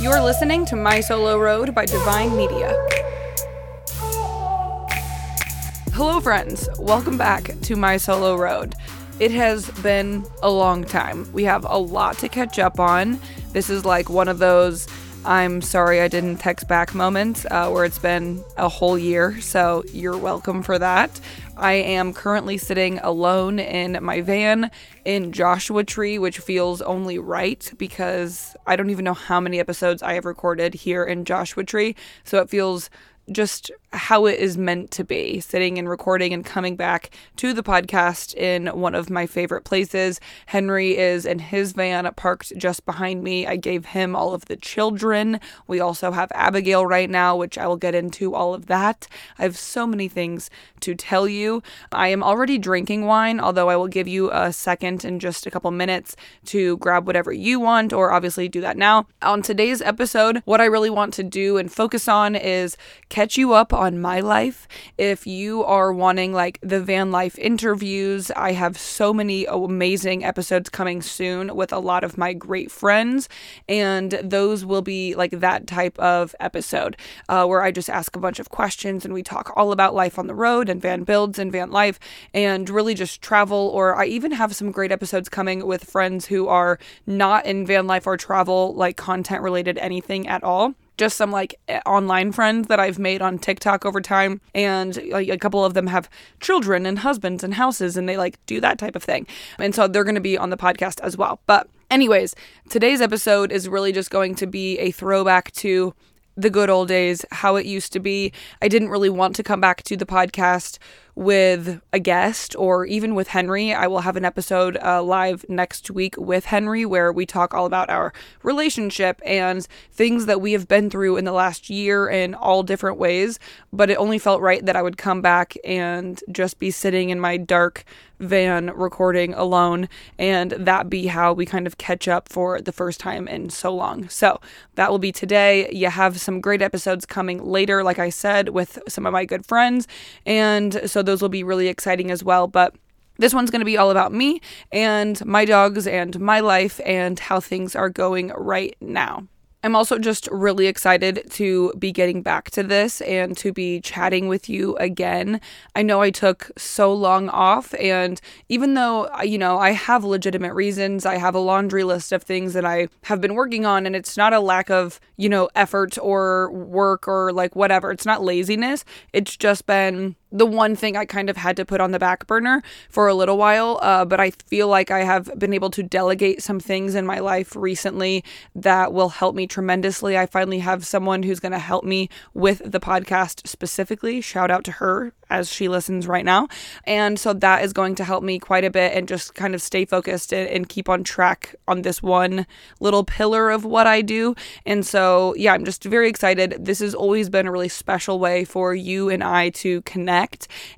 You're listening to My Solo Road by Divine Media. Hello, friends. Welcome back to My Solo Road. It has been a long time. We have a lot to catch up on. This is like one of those I'm sorry I didn't text back moments uh, where it's been a whole year, so you're welcome for that. I am currently sitting alone in my van in Joshua Tree, which feels only right because I don't even know how many episodes I have recorded here in Joshua Tree. So it feels just how it is meant to be sitting and recording and coming back to the podcast in one of my favorite places. Henry is in his van parked just behind me. I gave him all of the children. We also have Abigail right now, which I will get into all of that. I have so many things to tell you. I am already drinking wine, although I will give you a second in just a couple minutes to grab whatever you want, or obviously do that now. On today's episode, what I really want to do and focus on is catch you up on my life. If you are wanting like the van life interviews, I have so many amazing episodes coming soon with a lot of my great friends, and those will be like that type of episode uh, where I just ask a bunch of questions and we talk all about life on the road and van builds and van life and really just travel. Or I even have some great episodes coming with friends who are not in van life or travel, like content related anything at all just some like eh, online friends that I've made on TikTok over time. And like a couple of them have children and husbands and houses and they like do that type of thing. And so they're going to be on the podcast as well. But, anyways, today's episode is really just going to be a throwback to the good old days, how it used to be. I didn't really want to come back to the podcast with a guest or even with Henry. I will have an episode uh, live next week with Henry where we talk all about our relationship and things that we have been through in the last year in all different ways. But it only felt right that I would come back and just be sitting in my dark van recording alone and that be how we kind of catch up for the first time in so long. So that will be today. You have some great episodes coming later, like I said, with some of my good friends. And so those will be really exciting as well. But this one's going to be all about me and my dogs and my life and how things are going right now. I'm also just really excited to be getting back to this and to be chatting with you again. I know I took so long off, and even though, you know, I have legitimate reasons, I have a laundry list of things that I have been working on, and it's not a lack of, you know, effort or work or like whatever. It's not laziness. It's just been the one thing I kind of had to put on the back burner for a little while. Uh, but I feel like I have been able to delegate some things in my life recently that will help me tremendously. I finally have someone who's going to help me with the podcast specifically. Shout out to her as she listens right now. And so that is going to help me quite a bit and just kind of stay focused and, and keep on track on this one little pillar of what I do. And so, yeah, I'm just very excited. This has always been a really special way for you and I to connect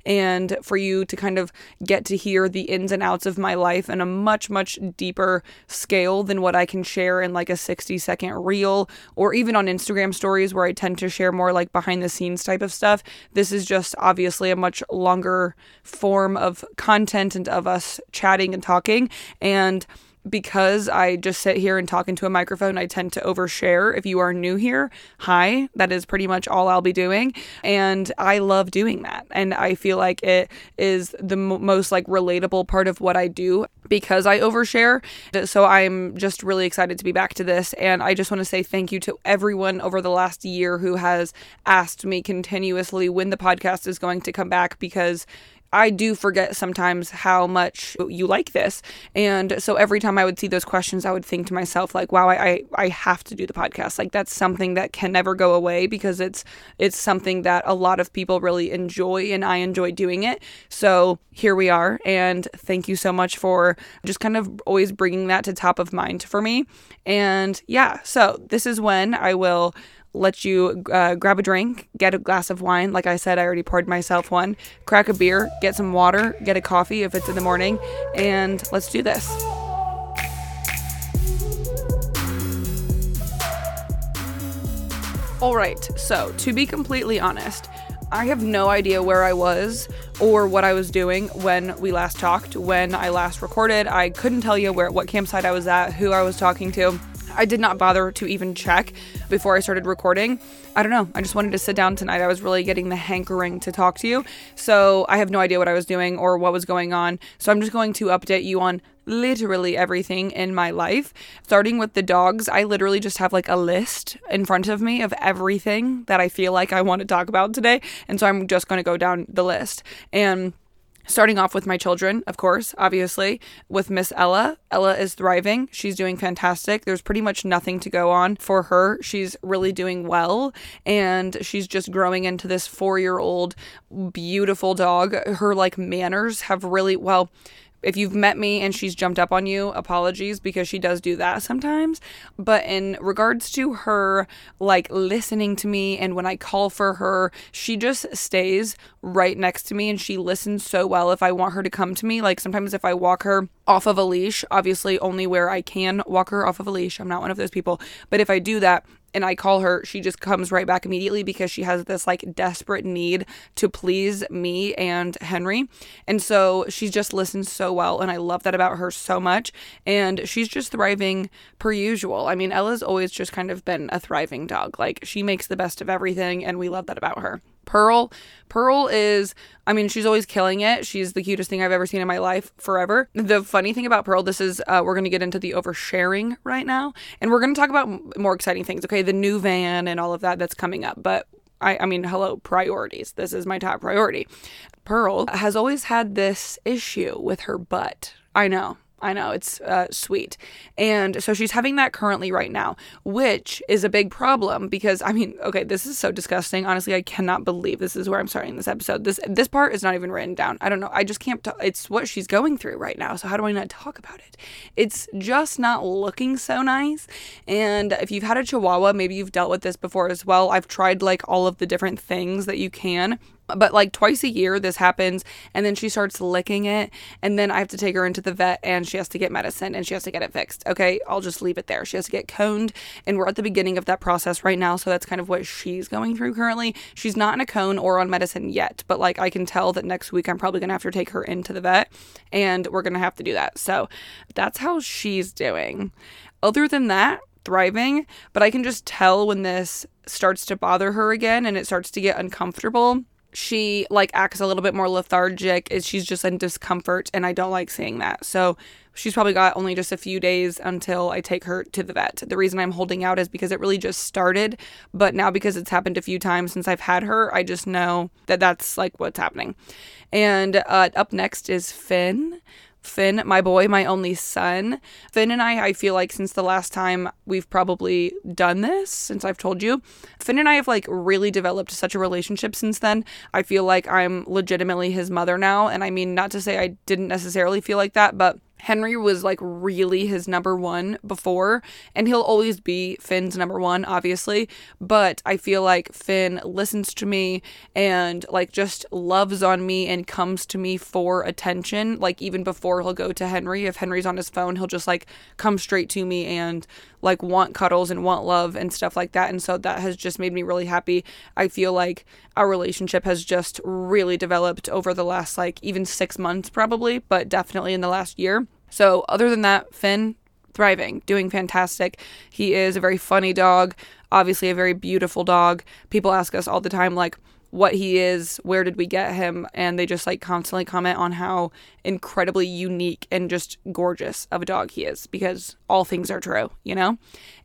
and for you to kind of get to hear the ins and outs of my life in a much, much deeper scale than what I can share in like a 60 second reel or even on Instagram stories where I tend to share more like behind the scenes type of stuff. This is just obviously a much longer form of content and of us chatting and talking. And because I just sit here and talk into a microphone, I tend to overshare. If you are new here, hi, that is pretty much all I'll be doing. And I love doing that. And I feel like it is the m- most like relatable part of what I do because I overshare. So I'm just really excited to be back to this. And I just want to say thank you to everyone over the last year who has asked me continuously when the podcast is going to come back because I do forget sometimes how much you like this. And so every time I would see those questions, I would think to myself, like, wow, I, I, I have to do the podcast. Like that's something that can never go away because it's it's something that a lot of people really enjoy and I enjoy doing it. So here we are. And thank you so much for just kind of always bringing that to top of mind for me. And yeah, so this is when I will let you uh, grab a drink, get a glass of wine. Like I said, I already poured myself one. Crack a beer, get some water, get a coffee if it's in the morning, and let's do this. All right, so to be completely honest, I have no idea where I was or what I was doing when we last talked, when I last recorded. I couldn't tell you where what campsite I was at, who I was talking to. I did not bother to even check before I started recording. I don't know. I just wanted to sit down tonight. I was really getting the hankering to talk to you. So I have no idea what I was doing or what was going on. So I'm just going to update you on literally everything in my life. Starting with the dogs, I literally just have like a list in front of me of everything that I feel like I want to talk about today. And so I'm just going to go down the list. And Starting off with my children, of course, obviously, with Miss Ella. Ella is thriving. She's doing fantastic. There's pretty much nothing to go on for her. She's really doing well, and she's just growing into this four year old beautiful dog. Her like manners have really, well, if you've met me and she's jumped up on you, apologies because she does do that sometimes. But in regards to her like listening to me and when I call for her, she just stays right next to me and she listens so well if I want her to come to me. Like sometimes if I walk her off of a leash, obviously only where I can walk her off of a leash. I'm not one of those people. But if I do that, and I call her, she just comes right back immediately because she has this like desperate need to please me and Henry. And so she just listens so well. And I love that about her so much. And she's just thriving per usual. I mean, Ella's always just kind of been a thriving dog. Like she makes the best of everything. And we love that about her. Pearl. Pearl is, I mean, she's always killing it. She's the cutest thing I've ever seen in my life forever. The funny thing about Pearl, this is, uh, we're going to get into the oversharing right now. And we're going to talk about more exciting things, okay? The new van and all of that that's coming up. But I, I mean, hello, priorities. This is my top priority. Pearl has always had this issue with her butt. I know. I know it's uh, sweet. And so she's having that currently right now, which is a big problem because I mean, okay, this is so disgusting. Honestly, I cannot believe this is where I'm starting this episode. This this part is not even written down. I don't know. I just can't. T- it's what she's going through right now. So how do I not talk about it? It's just not looking so nice. And if you've had a Chihuahua, maybe you've dealt with this before as well. I've tried like all of the different things that you can but like twice a year this happens and then she starts licking it and then i have to take her into the vet and she has to get medicine and she has to get it fixed okay? I'll just leave it there. She has to get coned and we're at the beginning of that process right now so that's kind of what she's going through currently. She's not in a cone or on medicine yet but like i can tell that next week i'm probably going to have to take her into the vet and we're going to have to do that. So that's how she's doing. Other than that thriving but i can just tell when this starts to bother her again and it starts to get uncomfortable she like acts a little bit more lethargic is she's just in discomfort and i don't like seeing that. So she's probably got only just a few days until i take her to the vet. The reason i'm holding out is because it really just started but now because it's happened a few times since i've had her i just know that that's like what's happening. And uh, up next is finn Finn, my boy, my only son. Finn and I, I feel like since the last time we've probably done this, since I've told you, Finn and I have like really developed such a relationship since then. I feel like I'm legitimately his mother now. And I mean, not to say I didn't necessarily feel like that, but Henry was like really his number one before, and he'll always be Finn's number one, obviously. But I feel like Finn listens to me and like just loves on me and comes to me for attention. Like even before he'll go to Henry, if Henry's on his phone, he'll just like come straight to me and like want cuddles and want love and stuff like that. And so that has just made me really happy. I feel like our relationship has just really developed over the last like even six months, probably, but definitely in the last year. So, other than that, Finn, thriving, doing fantastic. He is a very funny dog, obviously, a very beautiful dog. People ask us all the time, like, what he is, where did we get him, and they just like constantly comment on how incredibly unique and just gorgeous of a dog he is because all things are true, you know?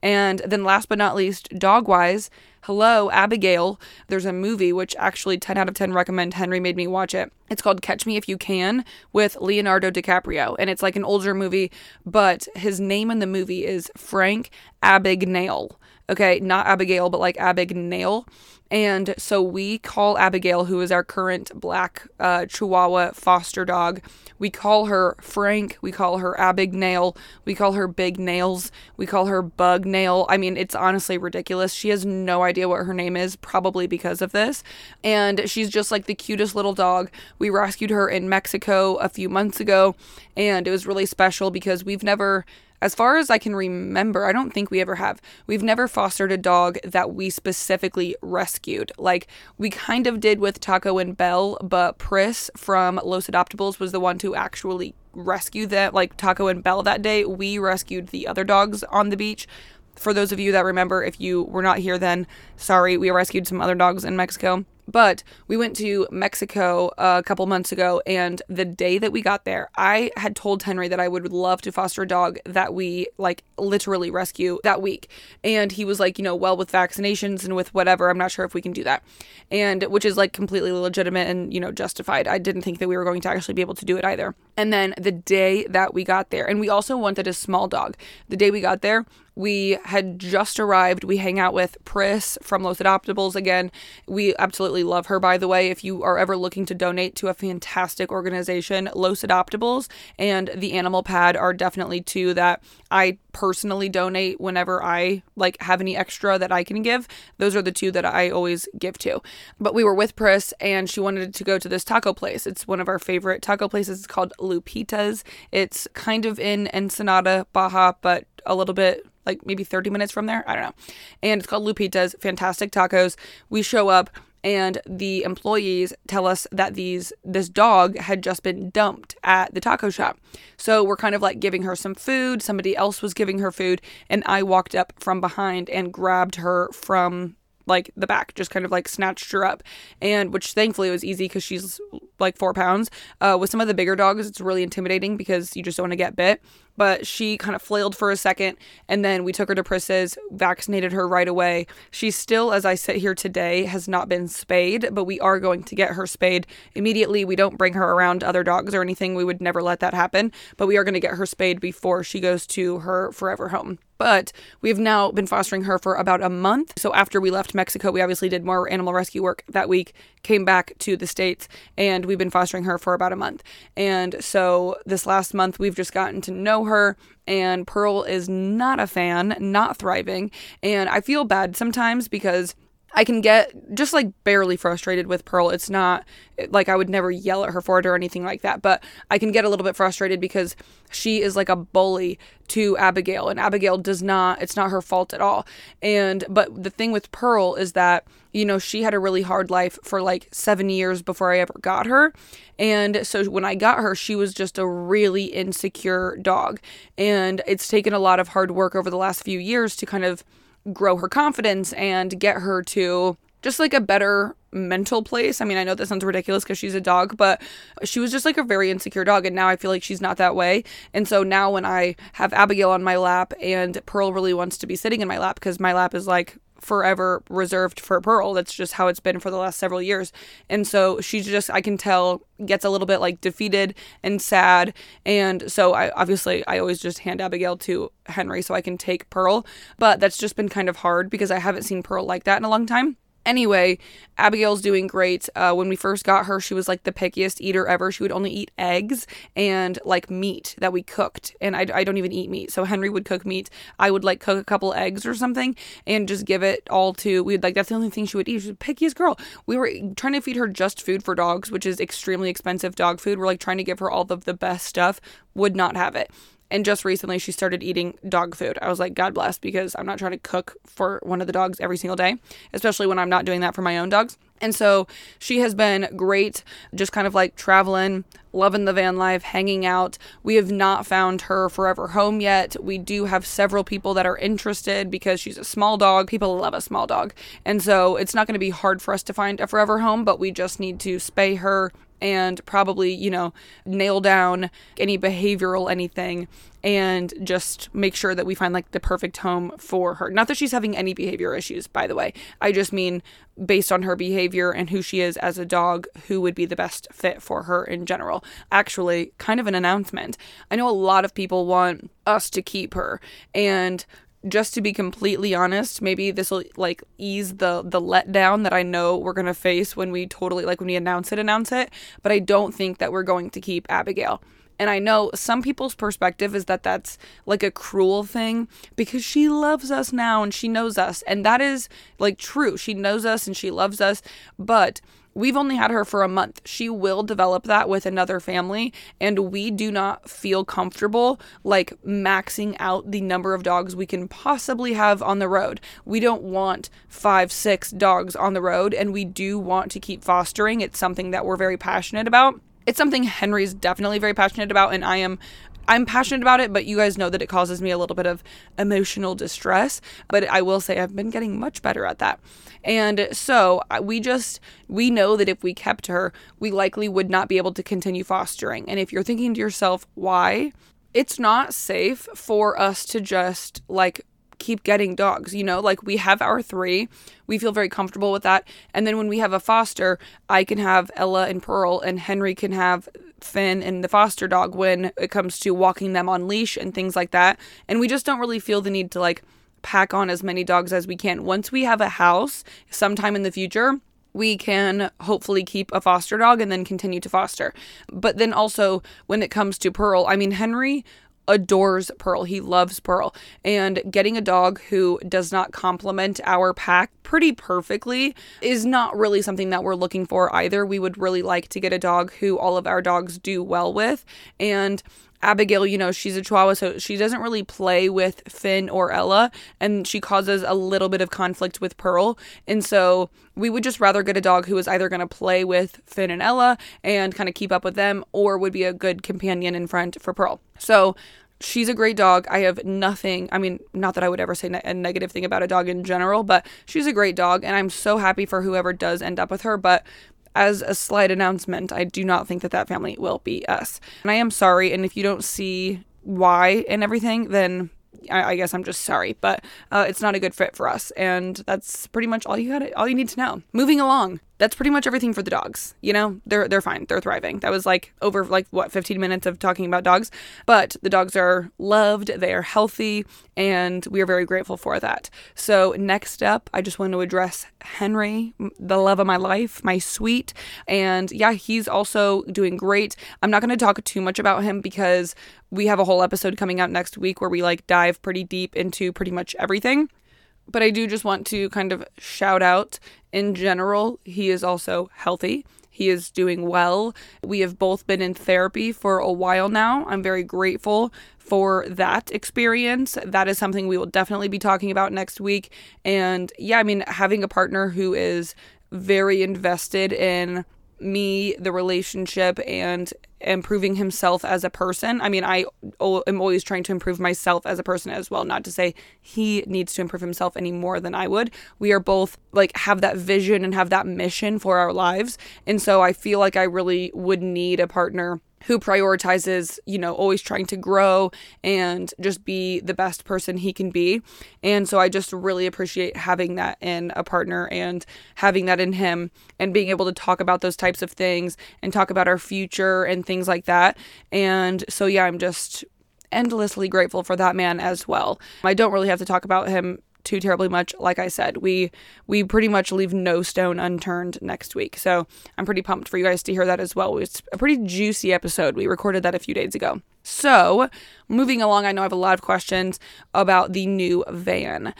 And then last but not least, dog wise, hello, Abigail. There's a movie which actually 10 out of 10 recommend. Henry made me watch it. It's called Catch Me If You Can with Leonardo DiCaprio. And it's like an older movie, but his name in the movie is Frank Abagnale. Okay, not Abigail, but like Abagnale. And so we call Abigail, who is our current black uh, Chihuahua foster dog, we call her Frank. We call her Abigail. We call her Big Nails. We call her Bug Nail. I mean, it's honestly ridiculous. She has no idea what her name is, probably because of this. And she's just like the cutest little dog. We rescued her in Mexico a few months ago, and it was really special because we've never as far as I can remember, I don't think we ever have. We've never fostered a dog that we specifically rescued. Like we kind of did with Taco and Bell, but Pris from Los Adoptables was the one to actually rescue them, like Taco and Bell that day. We rescued the other dogs on the beach. For those of you that remember, if you were not here then, sorry, we rescued some other dogs in Mexico. But we went to Mexico a couple months ago, and the day that we got there, I had told Henry that I would love to foster a dog that we like literally rescue that week. And he was like, you know, well, with vaccinations and with whatever, I'm not sure if we can do that. And which is like completely legitimate and, you know, justified. I didn't think that we were going to actually be able to do it either. And then the day that we got there, and we also wanted a small dog. The day we got there, we had just arrived. We hang out with Pris from Los Adoptables again. We absolutely love her, by the way. If you are ever looking to donate to a fantastic organization, Los Adoptables and the Animal Pad are definitely two that I personally donate whenever I like have any extra that I can give. Those are the two that I always give to. But we were with Pris and she wanted to go to this taco place. It's one of our favorite taco places. It's called Lupita's. It's kind of in Ensenada, Baja, but a little bit like maybe 30 minutes from there. I don't know. And it's called Lupita's. Fantastic tacos. We show up and the employees tell us that these this dog had just been dumped at the taco shop. So we're kind of like giving her some food, somebody else was giving her food, and I walked up from behind and grabbed her from like the back, just kind of like snatched her up. And which thankfully was easy because she's like four pounds. Uh, with some of the bigger dogs, it's really intimidating because you just don't want to get bit but she kind of flailed for a second and then we took her to Pris's, vaccinated her right away. She still, as I sit here today, has not been spayed, but we are going to get her spayed immediately. We don't bring her around other dogs or anything. We would never let that happen, but we are going to get her spayed before she goes to her forever home. But we've now been fostering her for about a month. So after we left Mexico, we obviously did more animal rescue work that week, came back to the States, and we've been fostering her for about a month. And so this last month, we've just gotten to know her, and Pearl is not a fan, not thriving. And I feel bad sometimes because I can get just like barely frustrated with Pearl. It's not like I would never yell at her for it or anything like that, but I can get a little bit frustrated because she is like a bully to Abigail and Abigail does not it's not her fault at all. And but the thing with Pearl is that you know, she had a really hard life for like 7 years before I ever got her. And so when I got her, she was just a really insecure dog. And it's taken a lot of hard work over the last few years to kind of grow her confidence and get her to just like a better mental place. I mean, I know that sounds ridiculous because she's a dog, but she was just like a very insecure dog. And now I feel like she's not that way. And so now when I have Abigail on my lap and Pearl really wants to be sitting in my lap because my lap is like forever reserved for Pearl. That's just how it's been for the last several years. And so she just, I can tell, gets a little bit like defeated and sad. And so I obviously, I always just hand Abigail to Henry so I can take Pearl. But that's just been kind of hard because I haven't seen Pearl like that in a long time. Anyway, Abigail's doing great. Uh, when we first got her, she was like the pickiest eater ever. She would only eat eggs and like meat that we cooked. And I, I don't even eat meat. So Henry would cook meat. I would like cook a couple eggs or something and just give it all to, we'd like, that's the only thing she would eat. She's the pickiest girl. We were trying to feed her just food for dogs, which is extremely expensive dog food. We're like trying to give her all of the best stuff, would not have it. And just recently, she started eating dog food. I was like, God bless, because I'm not trying to cook for one of the dogs every single day, especially when I'm not doing that for my own dogs. And so she has been great, just kind of like traveling, loving the van life, hanging out. We have not found her forever home yet. We do have several people that are interested because she's a small dog. People love a small dog. And so it's not going to be hard for us to find a forever home, but we just need to spay her and probably, you know, nail down any behavioral anything and just make sure that we find like the perfect home for her. Not that she's having any behavior issues, by the way. I just mean based on her behavior and who she is as a dog, who would be the best fit for her in general. Actually, kind of an announcement. I know a lot of people want us to keep her and just to be completely honest, maybe this will like ease the the letdown that I know we're gonna face when we totally like when we announce it, announce it. But I don't think that we're going to keep Abigail. And I know some people's perspective is that that's like a cruel thing because she loves us now and she knows us. And that is like true. She knows us and she loves us. But We've only had her for a month. She will develop that with another family, and we do not feel comfortable like maxing out the number of dogs we can possibly have on the road. We don't want five, six dogs on the road, and we do want to keep fostering. It's something that we're very passionate about. It's something Henry's definitely very passionate about, and I am I'm passionate about it, but you guys know that it causes me a little bit of emotional distress. But I will say I've been getting much better at that. And so we just, we know that if we kept her, we likely would not be able to continue fostering. And if you're thinking to yourself, why? It's not safe for us to just like keep getting dogs. You know, like we have our three, we feel very comfortable with that. And then when we have a foster, I can have Ella and Pearl, and Henry can have Finn and the foster dog when it comes to walking them on leash and things like that. And we just don't really feel the need to like pack on as many dogs as we can. Once we have a house sometime in the future, we can hopefully keep a foster dog and then continue to foster. But then also, when it comes to Pearl, I mean, Henry adores Pearl. He loves Pearl. And getting a dog who does not complement our pack pretty perfectly is not really something that we're looking for either. We would really like to get a dog who all of our dogs do well with. And Abigail, you know, she's a chihuahua, so she doesn't really play with Finn or Ella, and she causes a little bit of conflict with Pearl. And so we would just rather get a dog who is either going to play with Finn and Ella and kind of keep up with them, or would be a good companion in front for Pearl. So she's a great dog. I have nothing, I mean, not that I would ever say ne- a negative thing about a dog in general, but she's a great dog, and I'm so happy for whoever does end up with her. But as a slight announcement, I do not think that that family will be us. And I am sorry. And if you don't see why and everything, then I, I guess I'm just sorry, but uh, it's not a good fit for us. And that's pretty much all you got. All you need to know. Moving along that's pretty much everything for the dogs. You know, they're they're fine. They're thriving. That was like over like what 15 minutes of talking about dogs, but the dogs are loved, they are healthy, and we are very grateful for that. So, next up, I just want to address Henry, the love of my life, my sweet, and yeah, he's also doing great. I'm not going to talk too much about him because we have a whole episode coming out next week where we like dive pretty deep into pretty much everything but I do just want to kind of shout out in general, he is also healthy. He is doing well. We have both been in therapy for a while now. I'm very grateful for that experience. That is something we will definitely be talking about next week. And yeah, I mean, having a partner who is very invested in me, the relationship, and improving himself as a person. I mean, I am always trying to improve myself as a person as well. Not to say he needs to improve himself any more than I would. We are both like have that vision and have that mission for our lives. And so I feel like I really would need a partner who prioritizes, you know, always trying to grow and just be the best person he can be. And so I just really appreciate having that in a partner and having that in him and being able to talk about those types of things and talk about our future and things like that. And so, yeah, I'm just endlessly grateful for that man as well. I don't really have to talk about him too terribly much. Like I said, we we pretty much leave no stone unturned next week. So I'm pretty pumped for you guys to hear that as well. It's a pretty juicy episode. We recorded that a few days ago. So, moving along, I know I have a lot of questions about the new van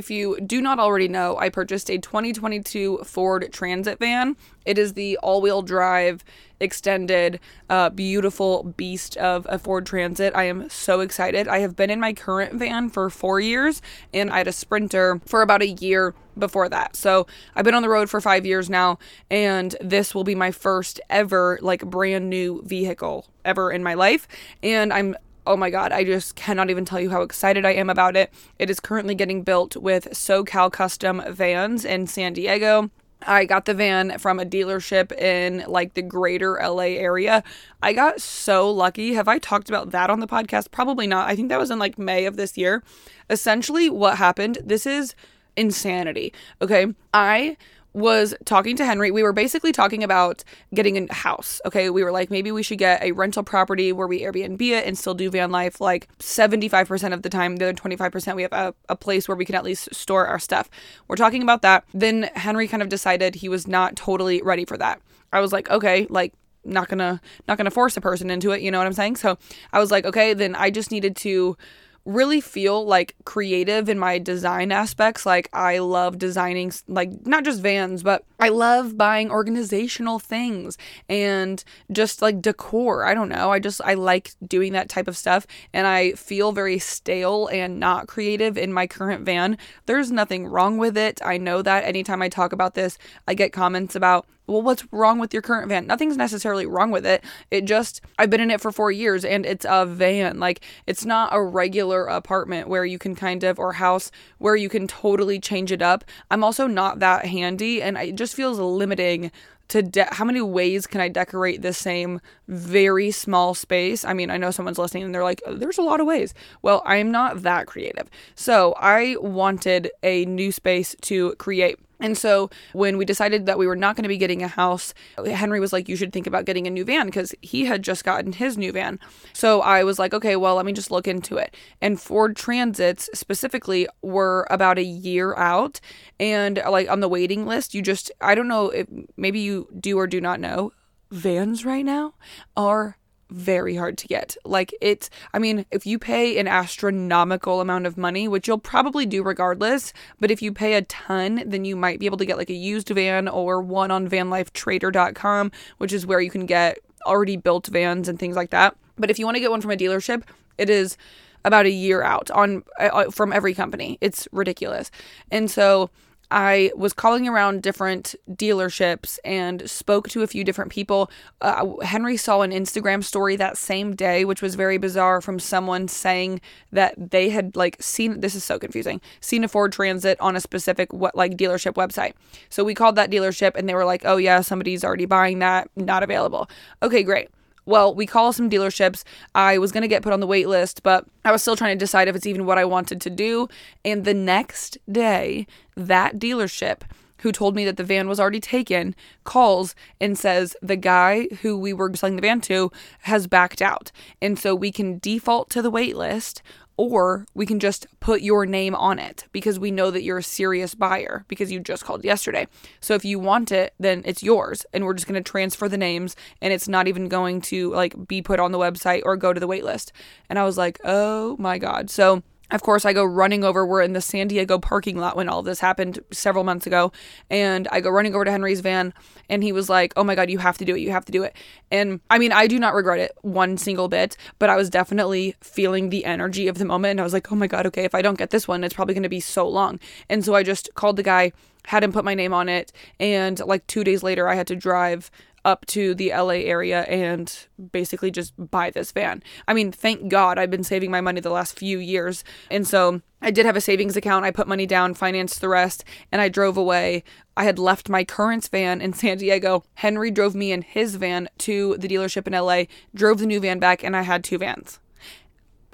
if you do not already know, I purchased a 2022 Ford Transit van. It is the all wheel drive, extended, uh, beautiful beast of a Ford Transit. I am so excited. I have been in my current van for four years, and I had a Sprinter for about a year before that. So I've been on the road for five years now, and this will be my first ever, like, brand new vehicle ever in my life. And I'm oh my god, I just cannot even tell you how excited I am about it. It is currently getting built with SoCal Custom Vans in San Diego. I got the van from a dealership in like the greater LA area. I got so lucky. Have I talked about that on the podcast? Probably not. I think that was in like May of this year. Essentially, what happened, this is insanity. Okay. I was talking to Henry. We were basically talking about getting a house. Okay. We were like, maybe we should get a rental property where we Airbnb it and still do van life like 75% of the time. The other 25%, we have a, a place where we can at least store our stuff. We're talking about that. Then Henry kind of decided he was not totally ready for that. I was like, okay, like, not gonna not gonna force a person into it you know what i'm saying so i was like okay then i just needed to really feel like creative in my design aspects. Like I love designing like not just vans, but I love buying organizational things and just like decor. I don't know. I just I like doing that type of stuff and I feel very stale and not creative in my current van. There's nothing wrong with it. I know that anytime I talk about this, I get comments about well, what's wrong with your current van? Nothing's necessarily wrong with it. It just, I've been in it for four years and it's a van. Like, it's not a regular apartment where you can kind of, or house where you can totally change it up. I'm also not that handy and it just feels limiting to de- how many ways can I decorate the same very small space? I mean, I know someone's listening and they're like, oh, there's a lot of ways. Well, I'm not that creative. So I wanted a new space to create. And so when we decided that we were not going to be getting a house, Henry was like, You should think about getting a new van because he had just gotten his new van. So I was like, Okay, well, let me just look into it. And Ford Transits specifically were about a year out. And like on the waiting list, you just, I don't know if maybe you do or do not know, vans right now are very hard to get. Like it's I mean, if you pay an astronomical amount of money, which you'll probably do regardless, but if you pay a ton, then you might be able to get like a used van or one on vanlifetrader.com, which is where you can get already built vans and things like that. But if you want to get one from a dealership, it is about a year out on uh, from every company. It's ridiculous. And so I was calling around different dealerships and spoke to a few different people. Uh, Henry saw an Instagram story that same day, which was very bizarre, from someone saying that they had like seen this is so confusing seen a Ford Transit on a specific what like dealership website. So we called that dealership and they were like, "Oh yeah, somebody's already buying that, not available." Okay, great. Well, we call some dealerships. I was going to get put on the wait list, but I was still trying to decide if it's even what I wanted to do. And the next day, that dealership who told me that the van was already taken calls and says the guy who we were selling the van to has backed out. And so we can default to the wait list or we can just put your name on it because we know that you're a serious buyer because you just called yesterday. So if you want it, then it's yours and we're just going to transfer the names and it's not even going to like be put on the website or go to the waitlist. And I was like, "Oh my god." So of course, I go running over. We're in the San Diego parking lot when all this happened several months ago. And I go running over to Henry's van, and he was like, Oh my God, you have to do it. You have to do it. And I mean, I do not regret it one single bit, but I was definitely feeling the energy of the moment. And I was like, Oh my God, okay, if I don't get this one, it's probably going to be so long. And so I just called the guy, had him put my name on it. And like two days later, I had to drive up to the LA area and basically just buy this van. I mean, thank God I've been saving my money the last few years. And so I did have a savings account. I put money down, financed the rest, and I drove away. I had left my current van in San Diego. Henry drove me in his van to the dealership in LA, drove the new van back, and I had two vans.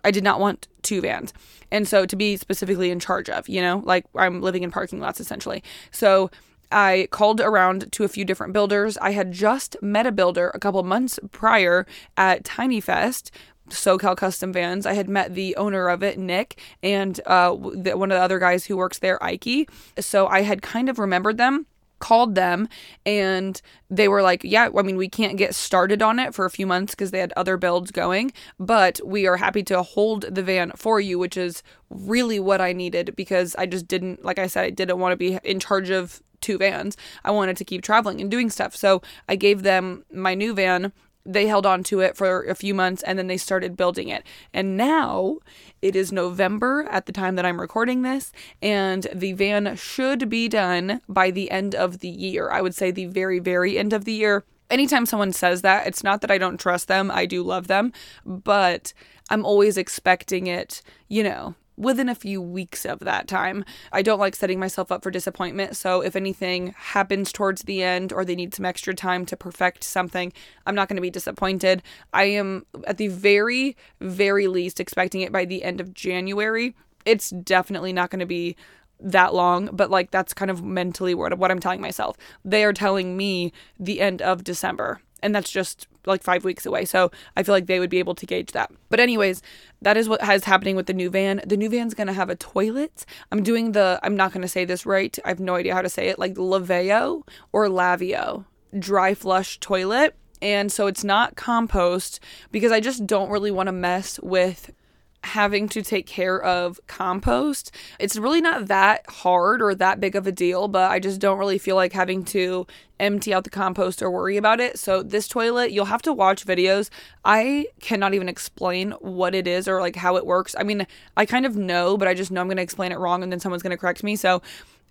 I did not want two vans. And so to be specifically in charge of, you know, like I'm living in parking lots essentially. So I called around to a few different builders. I had just met a builder a couple months prior at Tiny Fest, SoCal Custom Vans. I had met the owner of it, Nick, and uh, one of the other guys who works there, Ike. So I had kind of remembered them called them and they were like, Yeah, I mean, we can't get started on it for a few months because they had other builds going, but we are happy to hold the van for you, which is really what I needed because I just didn't, like I said, I didn't want to be in charge of two vans. I wanted to keep traveling and doing stuff. So I gave them my new van. They held on to it for a few months and then they started building it. And now it is November at the time that I'm recording this, and the van should be done by the end of the year. I would say the very, very end of the year. Anytime someone says that, it's not that I don't trust them, I do love them, but I'm always expecting it, you know, within a few weeks of that time. I don't like setting myself up for disappointment, so if anything happens towards the end or they need some extra time to perfect something, I'm not going to be disappointed. I am at the very, very least expecting it by the end of January. It's definitely not going to be that long, but like that's kind of mentally what, what I'm telling myself. They are telling me the end of December and that's just like five weeks away. So I feel like they would be able to gauge that. But anyways, that is what has happening with the new van. The new van's gonna have a toilet. I'm doing the I'm not gonna say this right. I have no idea how to say it, like Laveo or Lavio dry flush toilet. And so it's not compost because I just don't really want to mess with having to take care of compost. It's really not that hard or that big of a deal, but I just don't really feel like having to empty out the compost or worry about it. So this toilet, you'll have to watch videos. I cannot even explain what it is or like how it works. I mean, I kind of know, but I just know I'm going to explain it wrong and then someone's going to correct me. So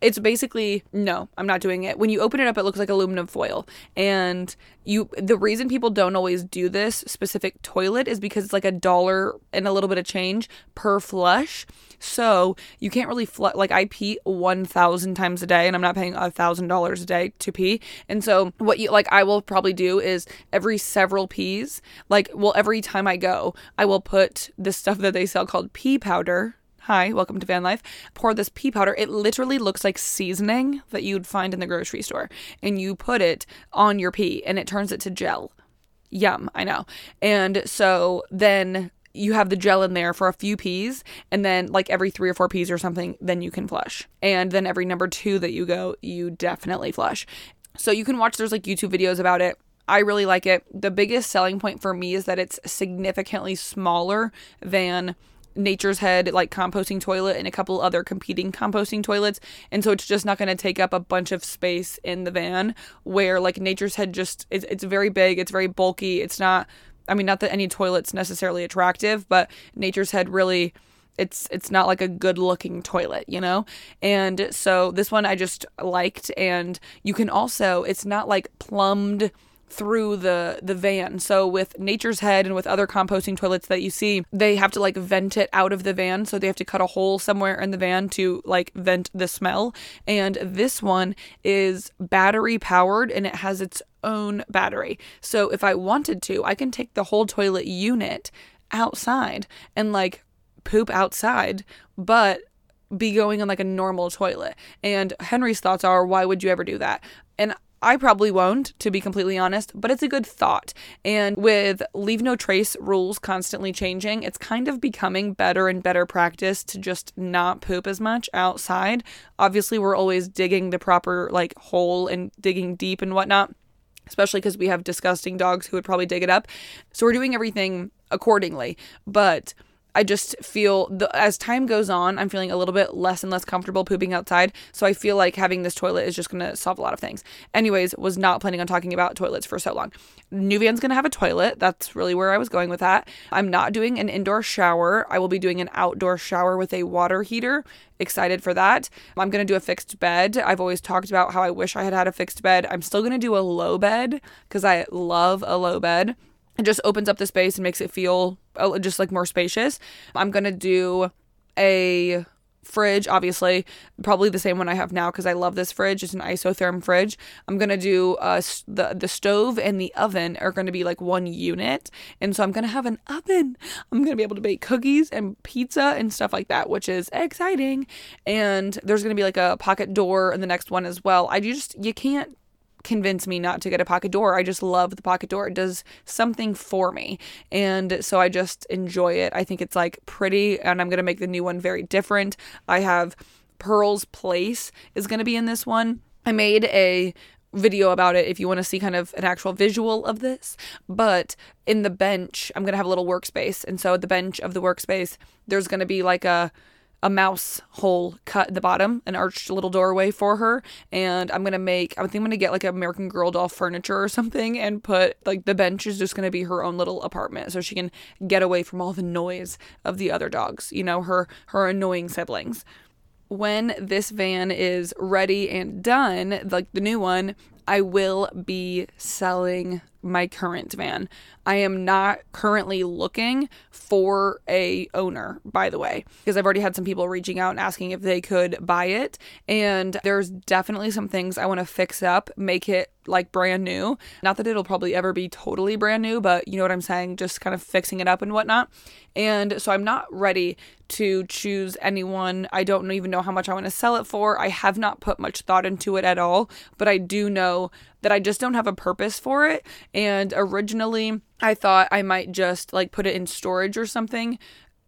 it's basically no, I'm not doing it. When you open it up, it looks like aluminum foil. And you the reason people don't always do this specific toilet is because it's like a dollar and a little bit of change per flush. So you can't really flush like I pee one thousand times a day and I'm not paying a thousand dollars a day to pee. And so what you like I will probably do is every several pees, like well every time I go, I will put this stuff that they sell called pee powder Hi, welcome to Van Life. Pour this pee powder. It literally looks like seasoning that you'd find in the grocery store. And you put it on your pee and it turns it to gel. Yum, I know. And so then you have the gel in there for a few pees and then like every 3 or 4 pees or something then you can flush. And then every number 2 that you go, you definitely flush. So you can watch there's like YouTube videos about it. I really like it. The biggest selling point for me is that it's significantly smaller than Nature's Head like composting toilet and a couple other competing composting toilets. And so it's just not going to take up a bunch of space in the van where like Nature's Head just it's, it's very big, it's very bulky. It's not I mean not that any toilet's necessarily attractive, but Nature's Head really it's it's not like a good looking toilet you know and so this one i just liked and you can also it's not like plumbed through the the van. So with Nature's Head and with other composting toilets that you see, they have to like vent it out of the van, so they have to cut a hole somewhere in the van to like vent the smell. And this one is battery powered and it has its own battery. So if I wanted to, I can take the whole toilet unit outside and like poop outside, but be going on like a normal toilet. And Henry's thoughts are, why would you ever do that? And I probably won't, to be completely honest, but it's a good thought. And with leave no trace rules constantly changing, it's kind of becoming better and better practice to just not poop as much outside. Obviously, we're always digging the proper like hole and digging deep and whatnot especially because we have disgusting dogs who would probably dig it up. So we're doing everything accordingly. But I just feel the, as time goes on, I'm feeling a little bit less and less comfortable pooping outside. So I feel like having this toilet is just going to solve a lot of things. Anyways, was not planning on talking about toilets for so long. New van's going to have a toilet. That's really where I was going with that. I'm not doing an indoor shower. I will be doing an outdoor shower with a water heater. Excited for that. I'm going to do a fixed bed. I've always talked about how I wish I had had a fixed bed. I'm still going to do a low bed because I love a low bed it just opens up the space and makes it feel just like more spacious. I'm gonna do a fridge, obviously, probably the same one I have now because I love this fridge. It's an isotherm fridge. I'm gonna do uh, the the stove and the oven are gonna be like one unit, and so I'm gonna have an oven. I'm gonna be able to bake cookies and pizza and stuff like that, which is exciting. And there's gonna be like a pocket door in the next one as well. I just you can't convince me not to get a pocket door. I just love the pocket door. It does something for me. And so I just enjoy it. I think it's like pretty, and I'm going to make the new one very different. I have Pearl's Place is going to be in this one. I made a video about it if you want to see kind of an actual visual of this. But in the bench, I'm going to have a little workspace. And so at the bench of the workspace, there's going to be like a a mouse hole cut at the bottom, an arched little doorway for her. And I'm gonna make, I think I'm gonna get like an American Girl doll furniture or something and put like the bench is just gonna be her own little apartment so she can get away from all the noise of the other dogs, you know, her her annoying siblings. When this van is ready and done, like the new one, I will be selling my current van. I am not currently looking for a owner, by the way, because I've already had some people reaching out and asking if they could buy it. And there's definitely some things I want to fix up, make it like brand new. Not that it'll probably ever be totally brand new, but you know what I'm saying? Just kind of fixing it up and whatnot. And so I'm not ready to choose anyone. I don't even know how much I want to sell it for. I have not put much thought into it at all, but I do know that I just don't have a purpose for it. And originally, I thought I might just like put it in storage or something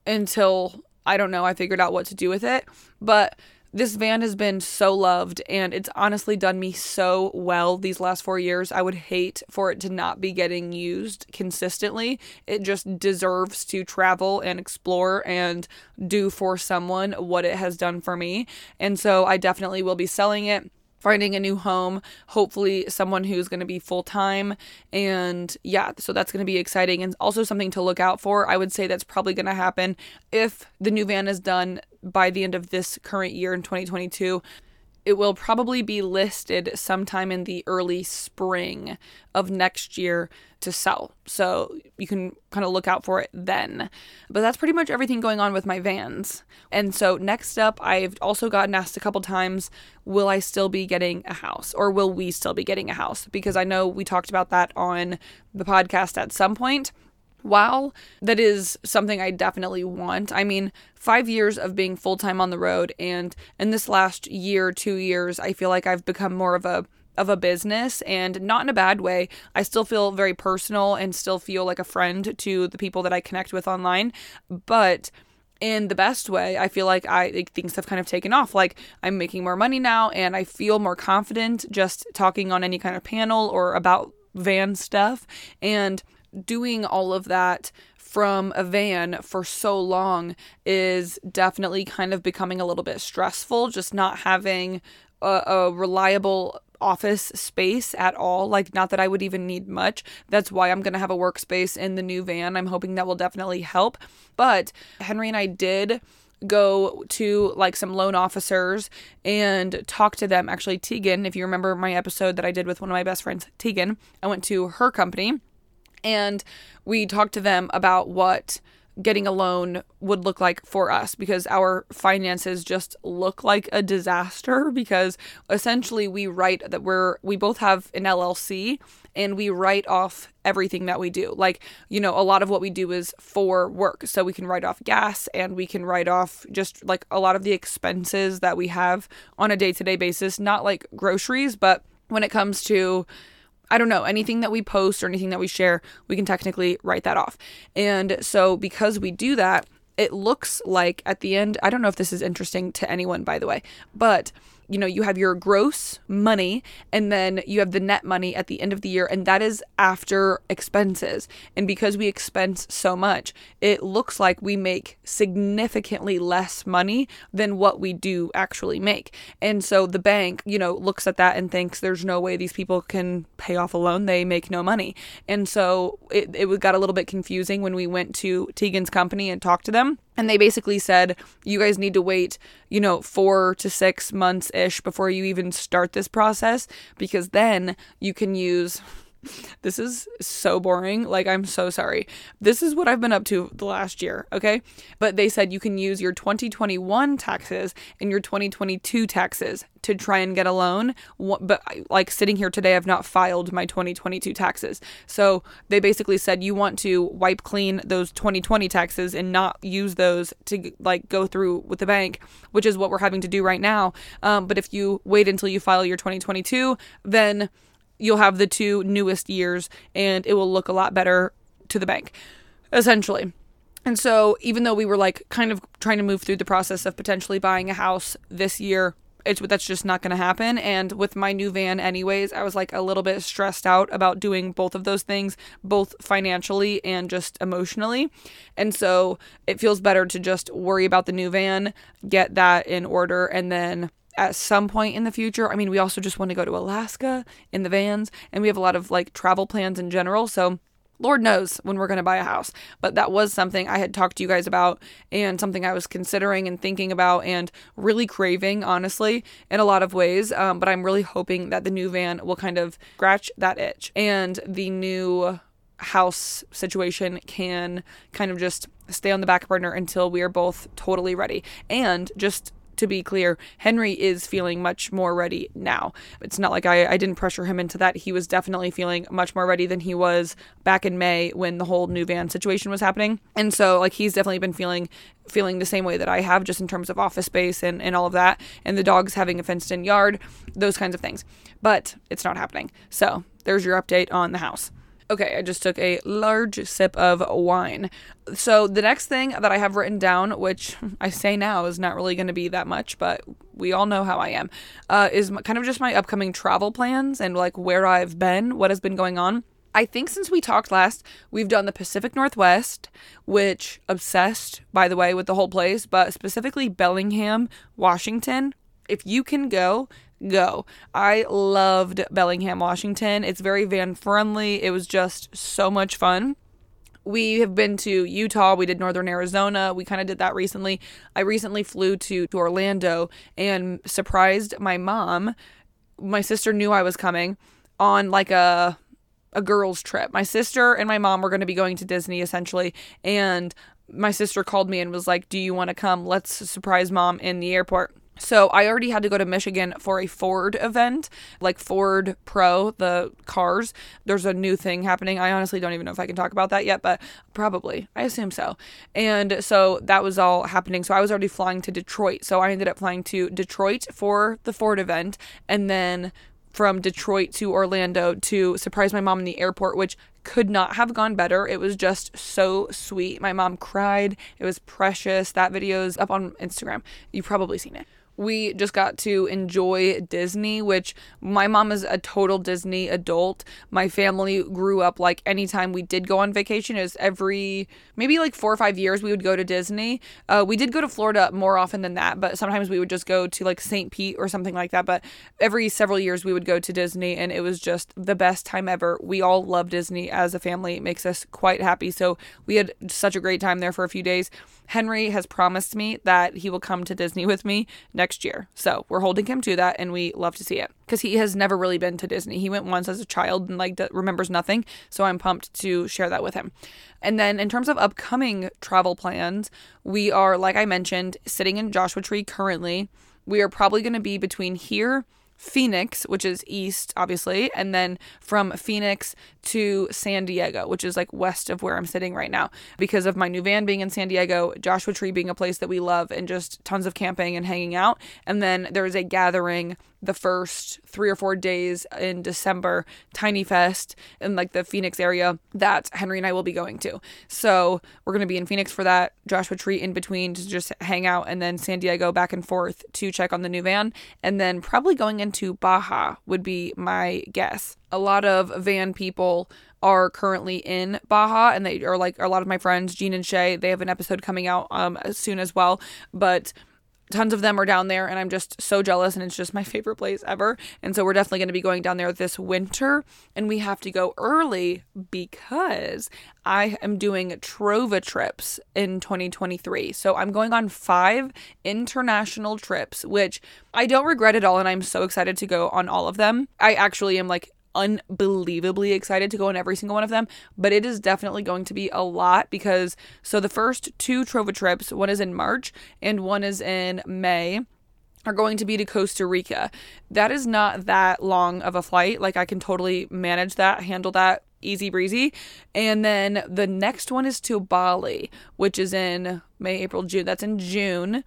until I don't know, I figured out what to do with it. But this van has been so loved and it's honestly done me so well these last four years. I would hate for it to not be getting used consistently. It just deserves to travel and explore and do for someone what it has done for me. And so I definitely will be selling it finding a new home, hopefully someone who's going to be full time. And yeah, so that's going to be exciting and also something to look out for. I would say that's probably going to happen if the new van is done by the end of this current year in 2022 it will probably be listed sometime in the early spring of next year to sell. So you can kind of look out for it then. But that's pretty much everything going on with my vans. And so next up, I've also gotten asked a couple times, will I still be getting a house or will we still be getting a house? Because I know we talked about that on the podcast at some point while that is something I definitely want, I mean, five years of being full time on the road, and in this last year, two years, I feel like I've become more of a of a business and not in a bad way. I still feel very personal and still feel like a friend to the people that I connect with online, but in the best way. I feel like I like, things have kind of taken off. Like I'm making more money now and I feel more confident just talking on any kind of panel or about van stuff and doing all of that from a van for so long is definitely kind of becoming a little bit stressful, just not having a, a reliable office space at all. Like, not that I would even need much. That's why I'm going to have a workspace in the new van. I'm hoping that will definitely help. But Henry and I did go to like some loan officers and talk to them. Actually, Tegan, if you remember my episode that I did with one of my best friends, Tegan, I went to her company and we talked to them about what getting a loan would look like for us because our finances just look like a disaster because essentially we write that we're we both have an LLC and we write off everything that we do. Like, you know, a lot of what we do is for work. So we can write off gas and we can write off just like a lot of the expenses that we have on a day-to-day basis, not like groceries, but when it comes to I don't know, anything that we post or anything that we share, we can technically write that off. And so because we do that, it looks like at the end, I don't know if this is interesting to anyone, by the way, but you know, you have your gross money and then you have the net money at the end of the year, and that is after expenses. And because we expense so much, it looks like we make significantly less money than what we do actually make. And so the bank, you know, looks at that and thinks there's no way these people can pay off a loan. They make no money. And so it, it got a little bit confusing when we went to Tegan's company and talked to them and they basically said, you guys need to wait, you know, four to six months ish before you even start this process because then you can use this is so boring. Like, I'm so sorry. This is what I've been up to the last year, okay? But they said you can use your 2021 taxes and your 2022 taxes to try and get a loan. But, like, sitting here today, I've not filed my 2022 taxes. So they basically said you want to wipe clean those 2020 taxes and not use those to, like, go through with the bank, which is what we're having to do right now. Um, but if you wait until you file your 2022, then you'll have the two newest years and it will look a lot better to the bank, essentially. And so, even though we were like kind of trying to move through the process of potentially buying a house this year, it's that's just not going to happen. And with my new van, anyways, I was like a little bit stressed out about doing both of those things, both financially and just emotionally. And so, it feels better to just worry about the new van, get that in order, and then at some point in the future. I mean, we also just want to go to Alaska in the vans, and we have a lot of like travel plans in general. So, Lord knows when we're going to buy a house. But that was something I had talked to you guys about and something I was considering and thinking about and really craving, honestly, in a lot of ways. Um, but I'm really hoping that the new van will kind of scratch that itch and the new house situation can kind of just stay on the back burner until we are both totally ready. And just to be clear, Henry is feeling much more ready now. It's not like I, I didn't pressure him into that. He was definitely feeling much more ready than he was back in May when the whole new van situation was happening. And so like he's definitely been feeling feeling the same way that I have just in terms of office space and, and all of that and the dogs having a fenced in yard, those kinds of things. But it's not happening. So there's your update on the house. Okay, I just took a large sip of wine. So, the next thing that I have written down, which I say now is not really going to be that much, but we all know how I am, uh, is kind of just my upcoming travel plans and like where I've been, what has been going on. I think since we talked last, we've done the Pacific Northwest, which obsessed, by the way, with the whole place, but specifically Bellingham, Washington. If you can go, go. I loved Bellingham, Washington. It's very van friendly. It was just so much fun. we have been to Utah, we did northern Arizona, we kind of did that recently. I recently flew to, to Orlando and surprised my mom. My sister knew I was coming on like a a girls trip. My sister and my mom were going to be going to Disney essentially and my sister called me and was like, "Do you want to come? Let's surprise mom in the airport." So I already had to go to Michigan for a Ford event, like Ford Pro, the cars. There's a new thing happening. I honestly don't even know if I can talk about that yet, but probably. I assume so. And so that was all happening. So I was already flying to Detroit. So I ended up flying to Detroit for the Ford event and then from Detroit to Orlando to surprise my mom in the airport, which could not have gone better. It was just so sweet. My mom cried. It was precious. That video is up on Instagram. You've probably seen it we just got to enjoy Disney, which my mom is a total Disney adult. My family grew up like anytime we did go on vacation, it was every maybe like four or five years we would go to Disney. Uh, we did go to Florida more often than that, but sometimes we would just go to like St. Pete or something like that. But every several years we would go to Disney, and it was just the best time ever. We all love Disney as a family, it makes us quite happy. So we had such a great time there for a few days. Henry has promised me that he will come to Disney with me next year. So we're holding him to that and we love to see it because he has never really been to Disney. He went once as a child and like remembers nothing. So I'm pumped to share that with him. And then in terms of upcoming travel plans, we are, like I mentioned, sitting in Joshua Tree currently. We are probably going to be between here Phoenix, which is east, obviously, and then from Phoenix to San Diego, which is like west of where I'm sitting right now. Because of my new van being in San Diego, Joshua Tree being a place that we love, and just tons of camping and hanging out. And then there is a gathering the first three or four days in December, Tiny Fest in like the Phoenix area that Henry and I will be going to. So we're going to be in Phoenix for that, Joshua Tree in between to just hang out, and then San Diego back and forth to check on the new van. And then probably going into Baja would be my guess. A lot of van people are currently in Baja and they are like a lot of my friends, Jean and Shay, they have an episode coming out um soon as well. But tons of them are down there and I'm just so jealous and it's just my favorite place ever. And so we're definitely going to be going down there this winter and we have to go early because I am doing Trova trips in 2023. So I'm going on 5 international trips which I don't regret at all and I'm so excited to go on all of them. I actually am like unbelievably excited to go on every single one of them, but it is definitely going to be a lot because so the first two Trova trips, one is in March and one is in May are going to be to Costa Rica. That is not that long of a flight. Like I can totally manage that, handle that easy breezy. And then the next one is to Bali, which is in May, April, June. That's in June,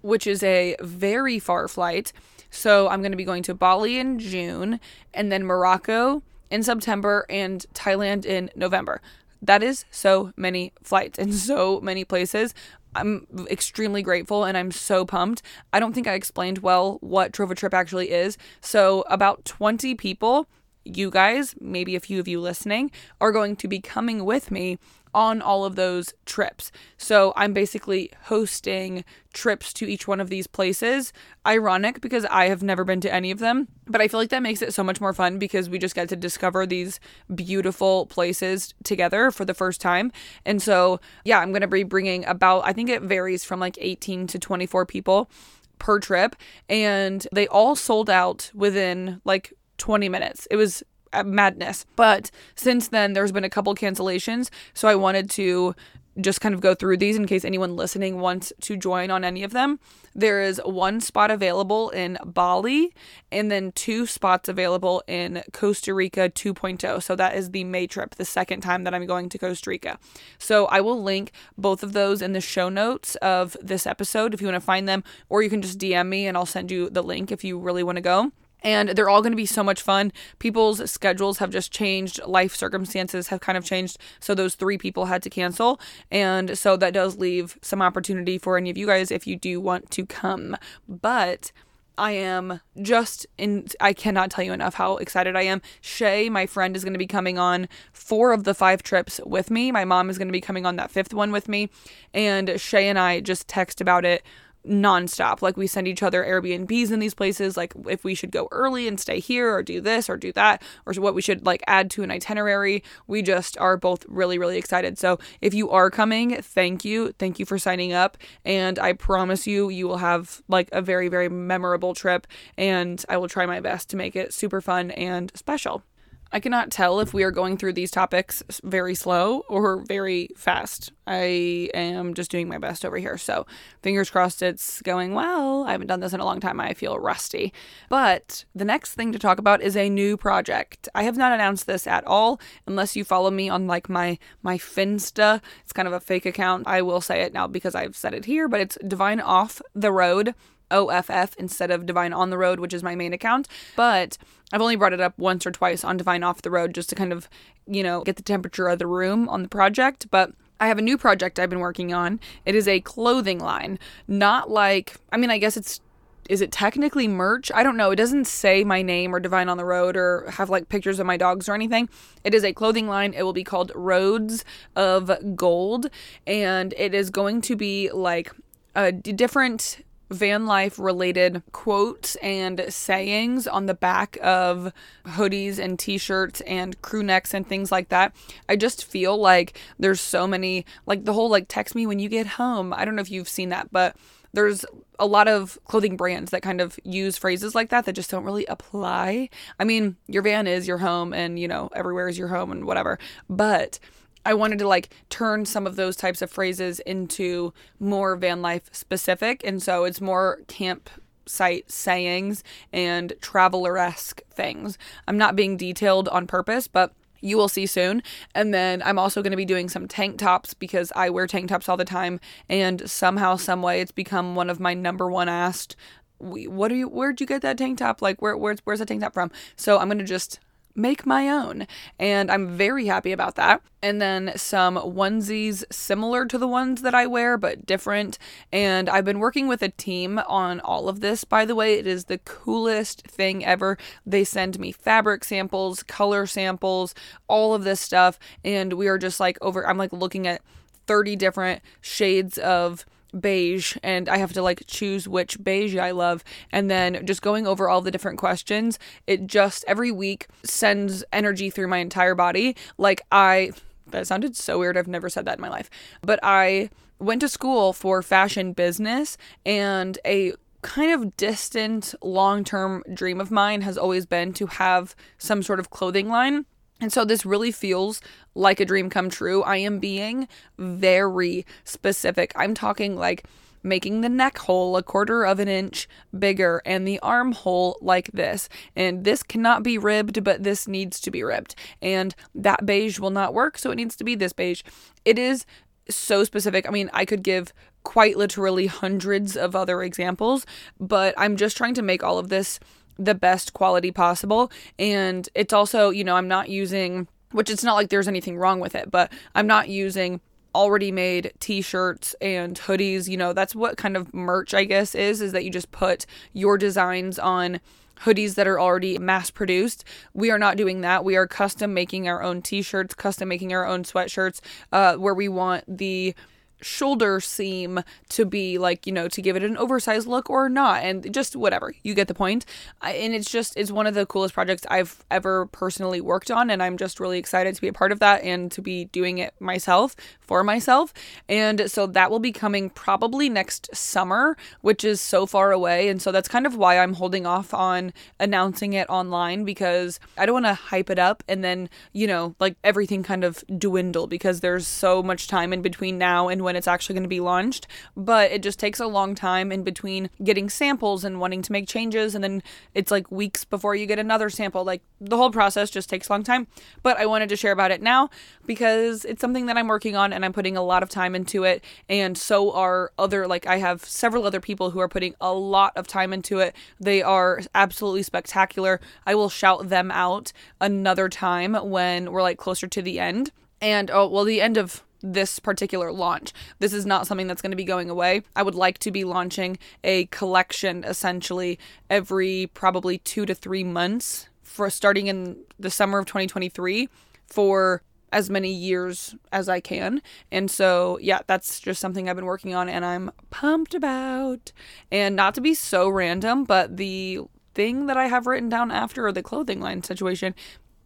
which is a very far flight. So I'm going to be going to Bali in June and then Morocco in September and Thailand in November. That is so many flights and so many places. I'm extremely grateful and I'm so pumped. I don't think I explained well what Trova Trip actually is. So, about 20 people, you guys, maybe a few of you listening, are going to be coming with me on all of those trips. So I'm basically hosting trips to each one of these places. Ironic because I have never been to any of them, but I feel like that makes it so much more fun because we just get to discover these beautiful places together for the first time. And so, yeah, I'm going to be bringing about, I think it varies from like 18 to 24 people per trip. And they all sold out within like 20 minutes. It was Uh, madness. But since then, there's been a couple cancellations. So I wanted to just kind of go through these in case anyone listening wants to join on any of them. There is one spot available in Bali and then two spots available in Costa Rica 2.0. So that is the May trip, the second time that I'm going to Costa Rica. So I will link both of those in the show notes of this episode if you want to find them, or you can just DM me and I'll send you the link if you really want to go and they're all going to be so much fun. People's schedules have just changed, life circumstances have kind of changed. So those three people had to cancel. And so that does leave some opportunity for any of you guys if you do want to come. But I am just in I cannot tell you enough how excited I am. Shay, my friend, is going to be coming on four of the five trips with me. My mom is going to be coming on that fifth one with me. And Shay and I just text about it nonstop. Like we send each other Airbnbs in these places, like if we should go early and stay here or do this or do that, or what we should like add to an itinerary. We just are both really, really excited. So if you are coming, thank you. Thank you for signing up. And I promise you, you will have like a very, very memorable trip. And I will try my best to make it super fun and special. I cannot tell if we are going through these topics very slow or very fast. I am just doing my best over here. So, fingers crossed it's going well. I haven't done this in a long time. I feel rusty. But the next thing to talk about is a new project. I have not announced this at all unless you follow me on like my my Finsta. It's kind of a fake account. I will say it now because I've said it here, but it's Divine Off the Road. OFF instead of Divine on the Road, which is my main account. But I've only brought it up once or twice on Divine Off the Road just to kind of, you know, get the temperature of the room on the project. But I have a new project I've been working on. It is a clothing line, not like, I mean, I guess it's is it technically merch? I don't know. It doesn't say my name or Divine on the Road or have like pictures of my dogs or anything. It is a clothing line. It will be called Roads of Gold and it is going to be like a different van life related quotes and sayings on the back of hoodies and t-shirts and crew necks and things like that. I just feel like there's so many like the whole like text me when you get home. I don't know if you've seen that, but there's a lot of clothing brands that kind of use phrases like that that just don't really apply. I mean, your van is your home and you know, everywhere is your home and whatever. But I wanted to like turn some of those types of phrases into more van life specific. And so it's more campsite sayings and traveler esque things. I'm not being detailed on purpose, but you will see soon. And then I'm also going to be doing some tank tops because I wear tank tops all the time. And somehow, some way, it's become one of my number one asked. What are you? Where'd you get that tank top? Like, where, where's, where's that tank top from? So I'm to just make my own. And I'm very happy about that. And then some onesies similar to the ones that I wear, but different. And I've been working with a team on all of this, by the way. It is the coolest thing ever. They send me fabric samples, color samples, all of this stuff. And we are just like over, I'm like looking at 30 different shades of beige and I have to like choose which beige I love. And then just going over all the different questions it just every week sends energy through my entire body. Like I that sounded so weird I've never said that in my life. But I went to school for fashion business and a kind of distant long-term dream of mine has always been to have some sort of clothing line and so this really feels like a dream come true. I am being very specific. I'm talking like making the neck hole a quarter of an inch bigger and the armhole like this. And this cannot be ribbed, but this needs to be ribbed. And that beige will not work, so it needs to be this beige. It is so specific. I mean, I could give quite literally hundreds of other examples, but I'm just trying to make all of this the best quality possible. And it's also, you know, I'm not using, which it's not like there's anything wrong with it, but I'm not using already made t-shirts and hoodies you know that's what kind of merch i guess is is that you just put your designs on hoodies that are already mass produced. We are not doing that. We are custom making our own t shirts, custom making our own sweatshirts, uh, where we want the shoulder seam to be like you know to give it an oversized look or not and just whatever. You get the point. And it's just it's one of the coolest projects i've ever personally worked on and i'm just really excited to be a part of that and to be doing it myself for myself. And so that will be coming probably next summer which is so far away. And so that's kind of why i'm holding off on announcing it online because i don't want to hype it up and then you know like everything kind of dwindle because there's so much time in between now and when it's actually going to be launched, but it just takes a long time in between getting samples and wanting to make changes, and then it's like weeks before you get another sample. Like the whole process just takes a long time. But I wanted to share about it now because it's something that I'm working on and I'm putting a lot of time into it, and so are other, like, I have several other people who are putting a lot of time into it. They are absolutely spectacular. I will shout them out another time when we're like closer to the end. And oh, well, the end of this particular launch. This is not something that's going to be going away. I would like to be launching a collection essentially every probably 2 to 3 months for starting in the summer of 2023 for as many years as I can. And so, yeah, that's just something I've been working on and I'm pumped about. And not to be so random, but the thing that I have written down after the clothing line situation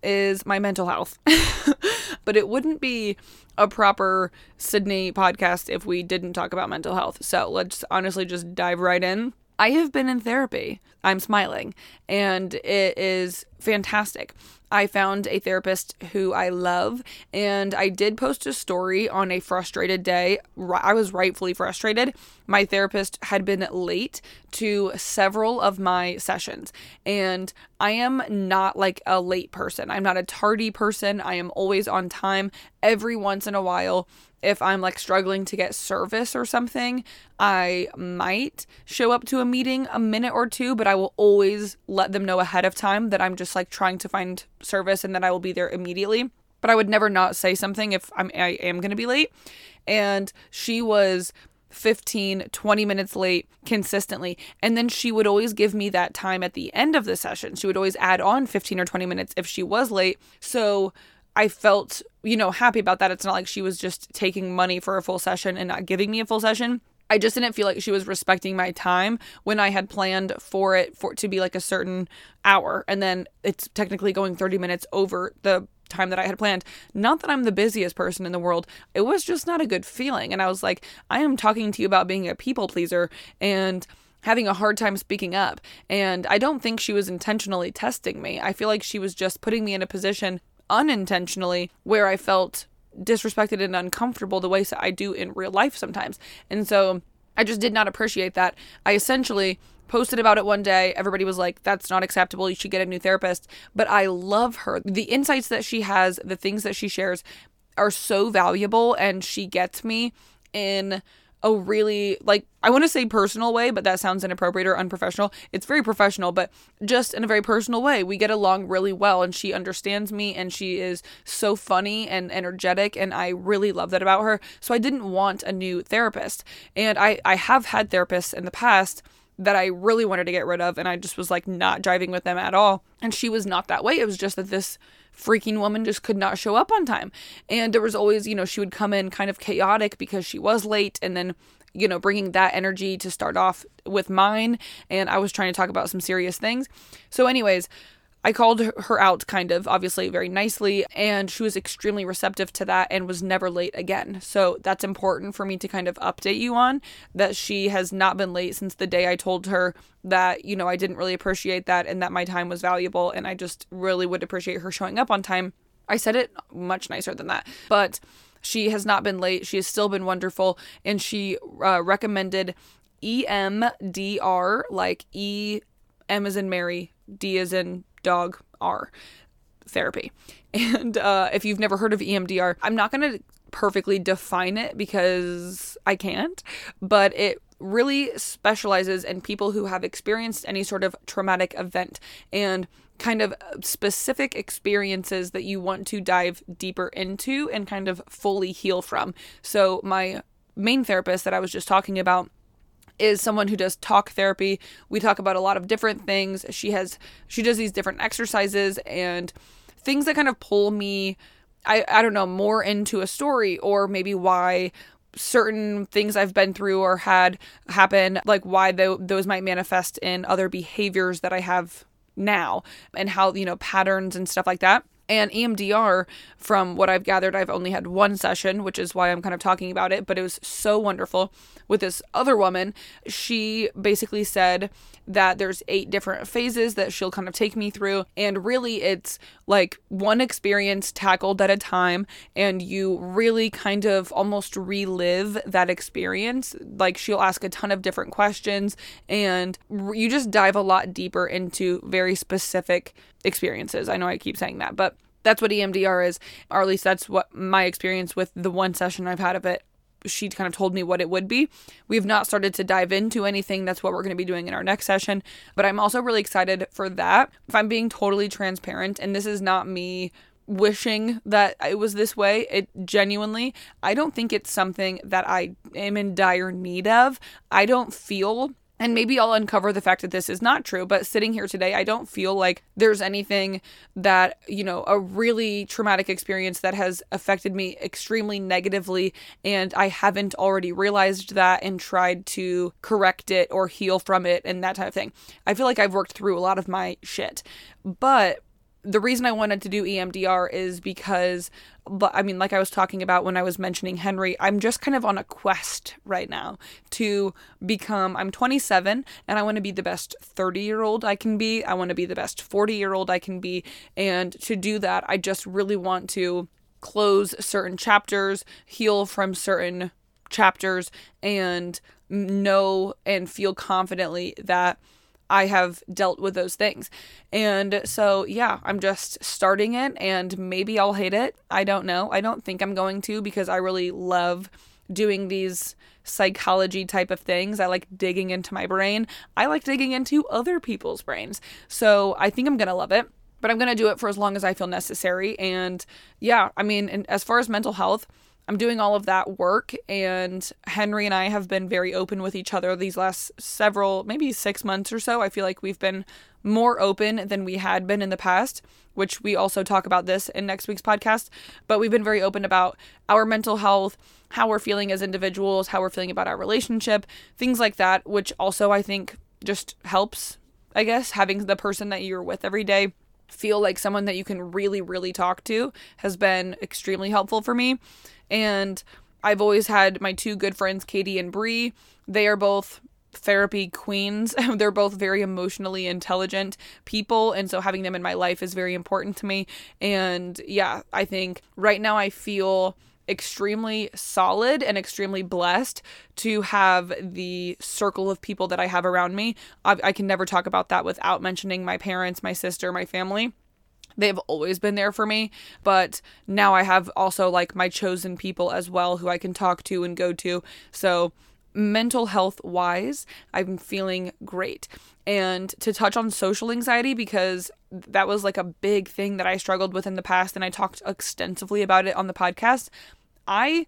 is my mental health. but it wouldn't be a proper Sydney podcast if we didn't talk about mental health. So let's honestly just dive right in. I have been in therapy. I'm smiling, and it is fantastic. I found a therapist who I love, and I did post a story on a frustrated day. I was rightfully frustrated. My therapist had been late to several of my sessions, and I am not like a late person. I'm not a tardy person. I am always on time. Every once in a while, if I'm like struggling to get service or something, I might show up to a meeting a minute or two, but I will always let them know ahead of time that I'm just like trying to find service and that I will be there immediately. But I would never not say something if I'm I am going to be late. And she was 15, 20 minutes late consistently. And then she would always give me that time at the end of the session. She would always add on 15 or 20 minutes if she was late. So I felt, you know, happy about that. It's not like she was just taking money for a full session and not giving me a full session. I just didn't feel like she was respecting my time when I had planned for it for it to be like a certain hour and then it's technically going 30 minutes over the time that I had planned. Not that I'm the busiest person in the world. It was just not a good feeling and I was like, I am talking to you about being a people pleaser and having a hard time speaking up. And I don't think she was intentionally testing me. I feel like she was just putting me in a position unintentionally where I felt disrespected and uncomfortable the way I do in real life sometimes. And so I just did not appreciate that. I essentially posted about it one day. Everybody was like, that's not acceptable. You should get a new therapist. But I love her. The insights that she has, the things that she shares are so valuable and she gets me in a really like I want to say personal way, but that sounds inappropriate or unprofessional. It's very professional, but just in a very personal way. We get along really well and she understands me and she is so funny and energetic and I really love that about her. So I didn't want a new therapist. And I I have had therapists in the past that I really wanted to get rid of and I just was like not driving with them at all. And she was not that way. It was just that this freaking woman just could not show up on time. And there was always, you know, she would come in kind of chaotic because she was late and then you know, bringing that energy to start off with mine. And I was trying to talk about some serious things. So, anyways, I called her out kind of, obviously, very nicely, and she was extremely receptive to that and was never late again. So that's important for me to kind of update you on that she has not been late since the day I told her that, you know, I didn't really appreciate that and that my time was valuable and I just really would appreciate her showing up on time. I said it much nicer than that, but she has not been late. She has still been wonderful, and she uh, recommended EMDR, like E M as in Mary, D as in dog R therapy. And uh, if you've never heard of EMDR, I'm not going to perfectly define it because I can't, but it really specializes in people who have experienced any sort of traumatic event and kind of specific experiences that you want to dive deeper into and kind of fully heal from. So, my main therapist that I was just talking about is someone who does talk therapy. We talk about a lot of different things. She has she does these different exercises and things that kind of pull me I I don't know more into a story or maybe why certain things I've been through or had happen like why th- those might manifest in other behaviors that I have now and how you know patterns and stuff like that. And EMDR, from what I've gathered, I've only had one session, which is why I'm kind of talking about it, but it was so wonderful. With this other woman, she basically said that there's eight different phases that she'll kind of take me through. And really, it's like one experience tackled at a time, and you really kind of almost relive that experience. Like, she'll ask a ton of different questions, and you just dive a lot deeper into very specific experiences. I know I keep saying that, but that's what EMDR is, or at least that's what my experience with the one session I've had of it. She kind of told me what it would be. We have not started to dive into anything. That's what we're going to be doing in our next session. But I'm also really excited for that. If I'm being totally transparent, and this is not me wishing that it was this way, it genuinely, I don't think it's something that I am in dire need of. I don't feel and maybe I'll uncover the fact that this is not true, but sitting here today, I don't feel like there's anything that, you know, a really traumatic experience that has affected me extremely negatively, and I haven't already realized that and tried to correct it or heal from it and that type of thing. I feel like I've worked through a lot of my shit. But the reason I wanted to do EMDR is because, I mean, like I was talking about when I was mentioning Henry, I'm just kind of on a quest right now to become. I'm 27 and I want to be the best 30 year old I can be. I want to be the best 40 year old I can be. And to do that, I just really want to close certain chapters, heal from certain chapters, and know and feel confidently that I have dealt with those things. And so, yeah, I'm just starting it and maybe I'll hate it. I don't know. I don't think I'm going to because I really love doing these psychology type of things. I like digging into my brain. I like digging into other people's brains. So, I think I'm going to love it. But I'm going to do it for as long as I feel necessary. And yeah, I mean, and as far as mental health, I'm doing all of that work, and Henry and I have been very open with each other these last several, maybe six months or so. I feel like we've been more open than we had been in the past, which we also talk about this in next week's podcast. But we've been very open about our mental health, how we're feeling as individuals, how we're feeling about our relationship, things like that, which also I think just helps, I guess, having the person that you're with every day feel like someone that you can really, really talk to has been extremely helpful for me. And I've always had my two good friends, Katie and Bree. They are both therapy queens. They're both very emotionally intelligent people. And so having them in my life is very important to me. And yeah, I think right now I feel extremely solid and extremely blessed to have the circle of people that I have around me. I, I can never talk about that without mentioning my parents, my sister, my family they've always been there for me but now i have also like my chosen people as well who i can talk to and go to so mental health wise i'm feeling great and to touch on social anxiety because that was like a big thing that i struggled with in the past and i talked extensively about it on the podcast i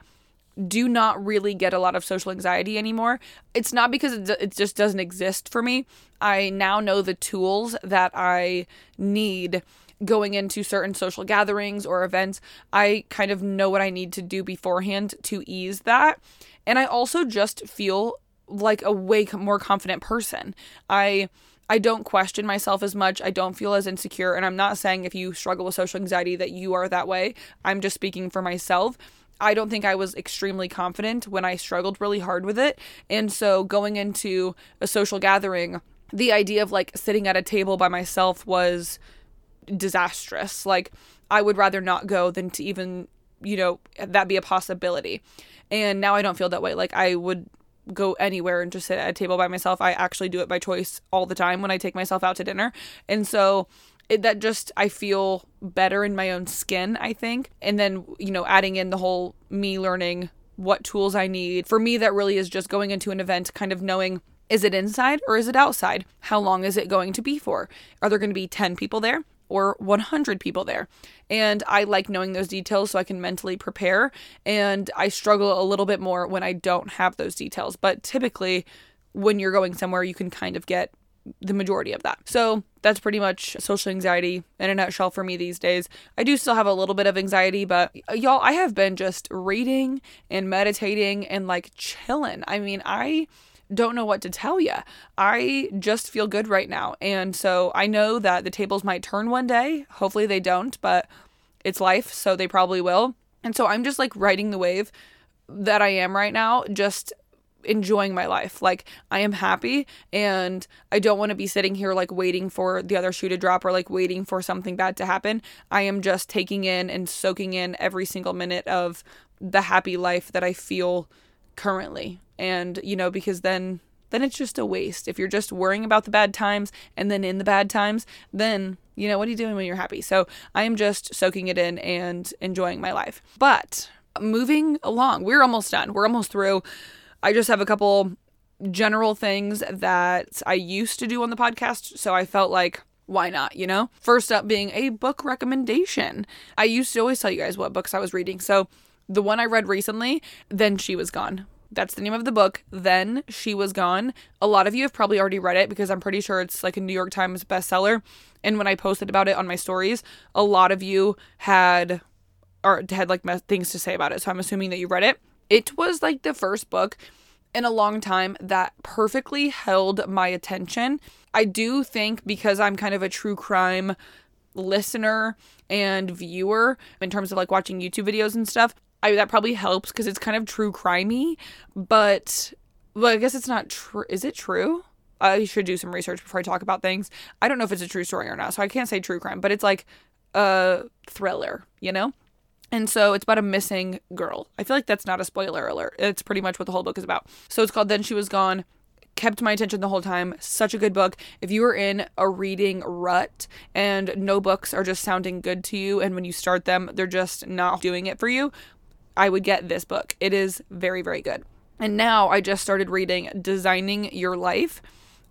do not really get a lot of social anxiety anymore. It's not because it, it just doesn't exist for me. I now know the tools that I need going into certain social gatherings or events, I kind of know what I need to do beforehand to ease that. And I also just feel like a way more confident person. I I don't question myself as much. I don't feel as insecure. And I'm not saying if you struggle with social anxiety that you are that way. I'm just speaking for myself. I don't think I was extremely confident when I struggled really hard with it. And so going into a social gathering, the idea of like sitting at a table by myself was disastrous. Like, I would rather not go than to even, you know, that be a possibility. And now I don't feel that way. Like, I would go anywhere and just sit at a table by myself. I actually do it by choice all the time when I take myself out to dinner. And so, it, that just I feel better in my own skin, I think. And then, you know, adding in the whole me learning what tools I need. For me, that really is just going into an event, kind of knowing is it inside or is it outside? How long is it going to be for? Are there going to be 10 people there? Or 100 people there. And I like knowing those details so I can mentally prepare. And I struggle a little bit more when I don't have those details. But typically, when you're going somewhere, you can kind of get the majority of that. So that's pretty much social anxiety in a nutshell for me these days. I do still have a little bit of anxiety, but y'all, I have been just reading and meditating and like chilling. I mean, I don't know what to tell you. I just feel good right now. And so I know that the tables might turn one day. Hopefully they don't, but it's life, so they probably will. And so I'm just like riding the wave that I am right now, just enjoying my life. Like I am happy and I don't want to be sitting here like waiting for the other shoe to drop or like waiting for something bad to happen. I am just taking in and soaking in every single minute of the happy life that I feel currently and you know because then then it's just a waste if you're just worrying about the bad times and then in the bad times then you know what are you doing when you're happy so i am just soaking it in and enjoying my life but moving along we're almost done we're almost through i just have a couple general things that i used to do on the podcast so i felt like why not, you know? First up being a book recommendation. I used to always tell you guys what books I was reading. So the one I read recently, Then She Was Gone That's the name of the book. Then She Was Gone. A lot of you have probably already read it because I'm pretty sure it's like a New York Times bestseller. And when I posted about it on my stories, a lot of you had or had like things to say about it. So I'm assuming that you read it. It was like the first book in a long time that perfectly held my attention. I do think because I'm kind of a true crime listener and viewer in terms of like watching YouTube videos and stuff, I, that probably helps because it's kind of true crimey, but well, I guess it's not true. Is it true? I should do some research before I talk about things. I don't know if it's a true story or not, so I can't say true crime, but it's like a thriller, you know? And so it's about a missing girl. I feel like that's not a spoiler alert. It's pretty much what the whole book is about. So it's called Then She Was Gone. Kept my attention the whole time. Such a good book. If you are in a reading rut and no books are just sounding good to you, and when you start them, they're just not doing it for you, I would get this book. It is very, very good. And now I just started reading Designing Your Life.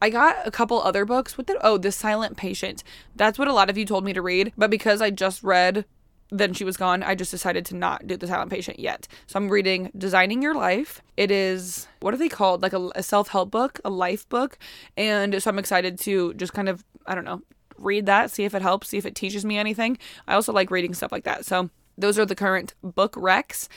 I got a couple other books. What the oh, The Silent Patient. That's what a lot of you told me to read, but because I just read then she was gone. I just decided to not do the silent patient yet. So I'm reading Designing Your Life. It is what are they called? Like a, a self help book, a life book. And so I'm excited to just kind of, I don't know, read that, see if it helps, see if it teaches me anything. I also like reading stuff like that. So those are the current book recs.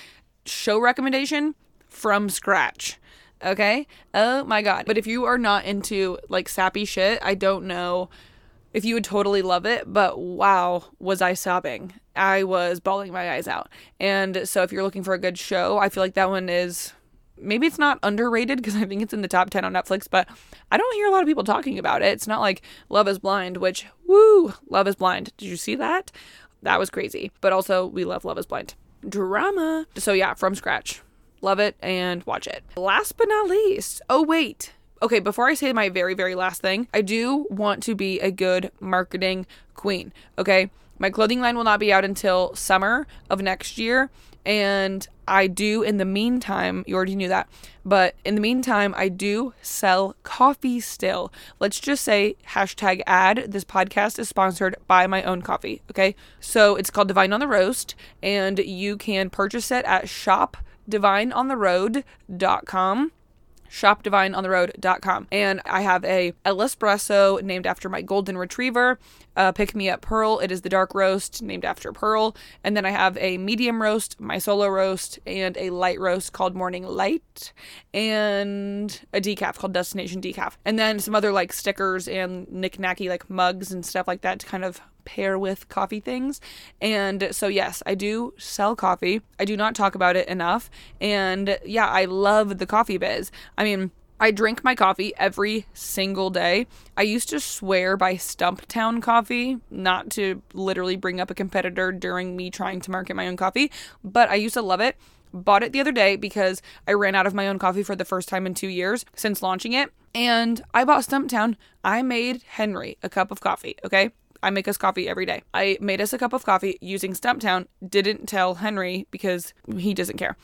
Show recommendation from scratch. Okay? Oh my god. But if you are not into like sappy shit, I don't know if you would totally love it, but wow, was I sobbing. I was bawling my eyes out. And so if you're looking for a good show, I feel like that one is maybe it's not underrated because I think it's in the top 10 on Netflix, but I don't hear a lot of people talking about it. It's not like Love is Blind, which, woo, Love is Blind. Did you see that? That was crazy. But also, we love Love is Blind. Drama. So, yeah, from scratch. Love it and watch it. Last but not least, oh, wait. Okay, before I say my very, very last thing, I do want to be a good marketing queen. Okay. My clothing line will not be out until summer of next year. And I do, in the meantime, you already knew that, but in the meantime, I do sell coffee still. Let's just say hashtag ad. This podcast is sponsored by my own coffee. Okay. So it's called Divine on the Roast, and you can purchase it at shopdivineontheroad.com shopdivineontheroad.com. And I have a El espresso named after my golden retriever, uh, pick me up pearl. It is the dark roast named after pearl. And then I have a medium roast, my solo roast, and a light roast called Morning Light, and a decaf called Destination Decaf. And then some other like stickers and knick-knacky like mugs and stuff like that to kind of pair with coffee things. And so, yes, I do sell coffee. I do not talk about it enough. And yeah, I love the coffee biz. I mean, I drink my coffee every single day. I used to swear by Stumptown coffee, not to literally bring up a competitor during me trying to market my own coffee, but I used to love it. Bought it the other day because I ran out of my own coffee for the first time in two years since launching it. And I bought Stumptown. I made Henry a cup of coffee, okay? I make us coffee every day. I made us a cup of coffee using Stumptown, didn't tell Henry because he doesn't care.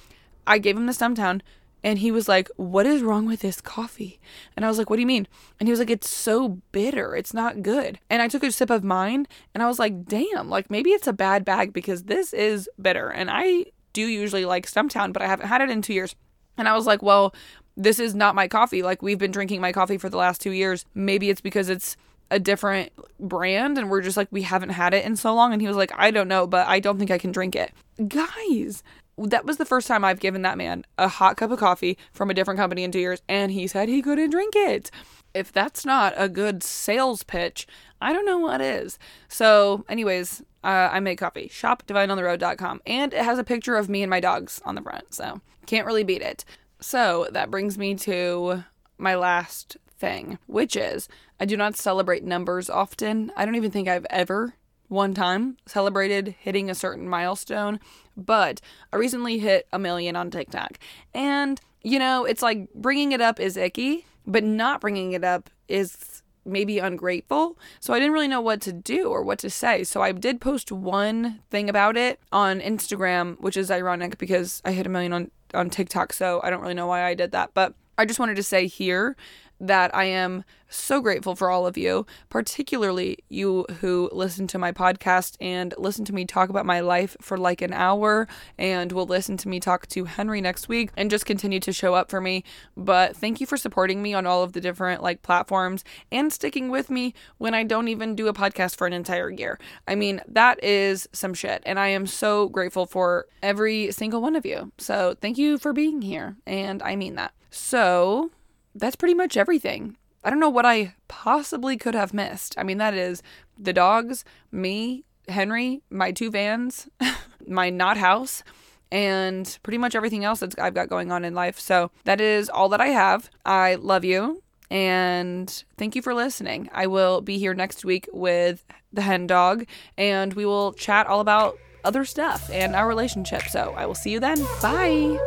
I gave him the Stumptown and he was like, What is wrong with this coffee? And I was like, What do you mean? And he was like, It's so bitter. It's not good. And I took a sip of mine and I was like, Damn, like maybe it's a bad bag because this is bitter. And I do usually like Stumptown, but I haven't had it in two years. And I was like, Well, this is not my coffee. Like we've been drinking my coffee for the last two years. Maybe it's because it's a different brand and we're just like we haven't had it in so long and he was like I don't know but I don't think I can drink it. Guys, that was the first time I've given that man a hot cup of coffee from a different company in 2 years and he said he couldn't drink it. If that's not a good sales pitch, I don't know what is. So, anyways, uh, I make coffee. Shopdivineontheroad.com. And it has a picture of me and my dogs on the front. So, can't really beat it. So, that brings me to my last thing, which is I do not celebrate numbers often. I don't even think I've ever one time celebrated hitting a certain milestone, but I recently hit a million on TikTok. And, you know, it's like bringing it up is icky, but not bringing it up is maybe ungrateful. So I didn't really know what to do or what to say. So I did post one thing about it on Instagram, which is ironic because I hit a million on on TikTok, so I don't really know why I did that, but I just wanted to say here that I am so grateful for all of you, particularly you who listen to my podcast and listen to me talk about my life for like an hour and will listen to me talk to Henry next week and just continue to show up for me. But thank you for supporting me on all of the different like platforms and sticking with me when I don't even do a podcast for an entire year. I mean, that is some shit. And I am so grateful for every single one of you. So thank you for being here. And I mean that. So that's pretty much everything. I don't know what I possibly could have missed. I mean, that is the dogs, me, Henry, my two vans, my not house, and pretty much everything else that I've got going on in life. So that is all that I have. I love you and thank you for listening. I will be here next week with the hen dog and we will chat all about other stuff and our relationship. So I will see you then. Bye.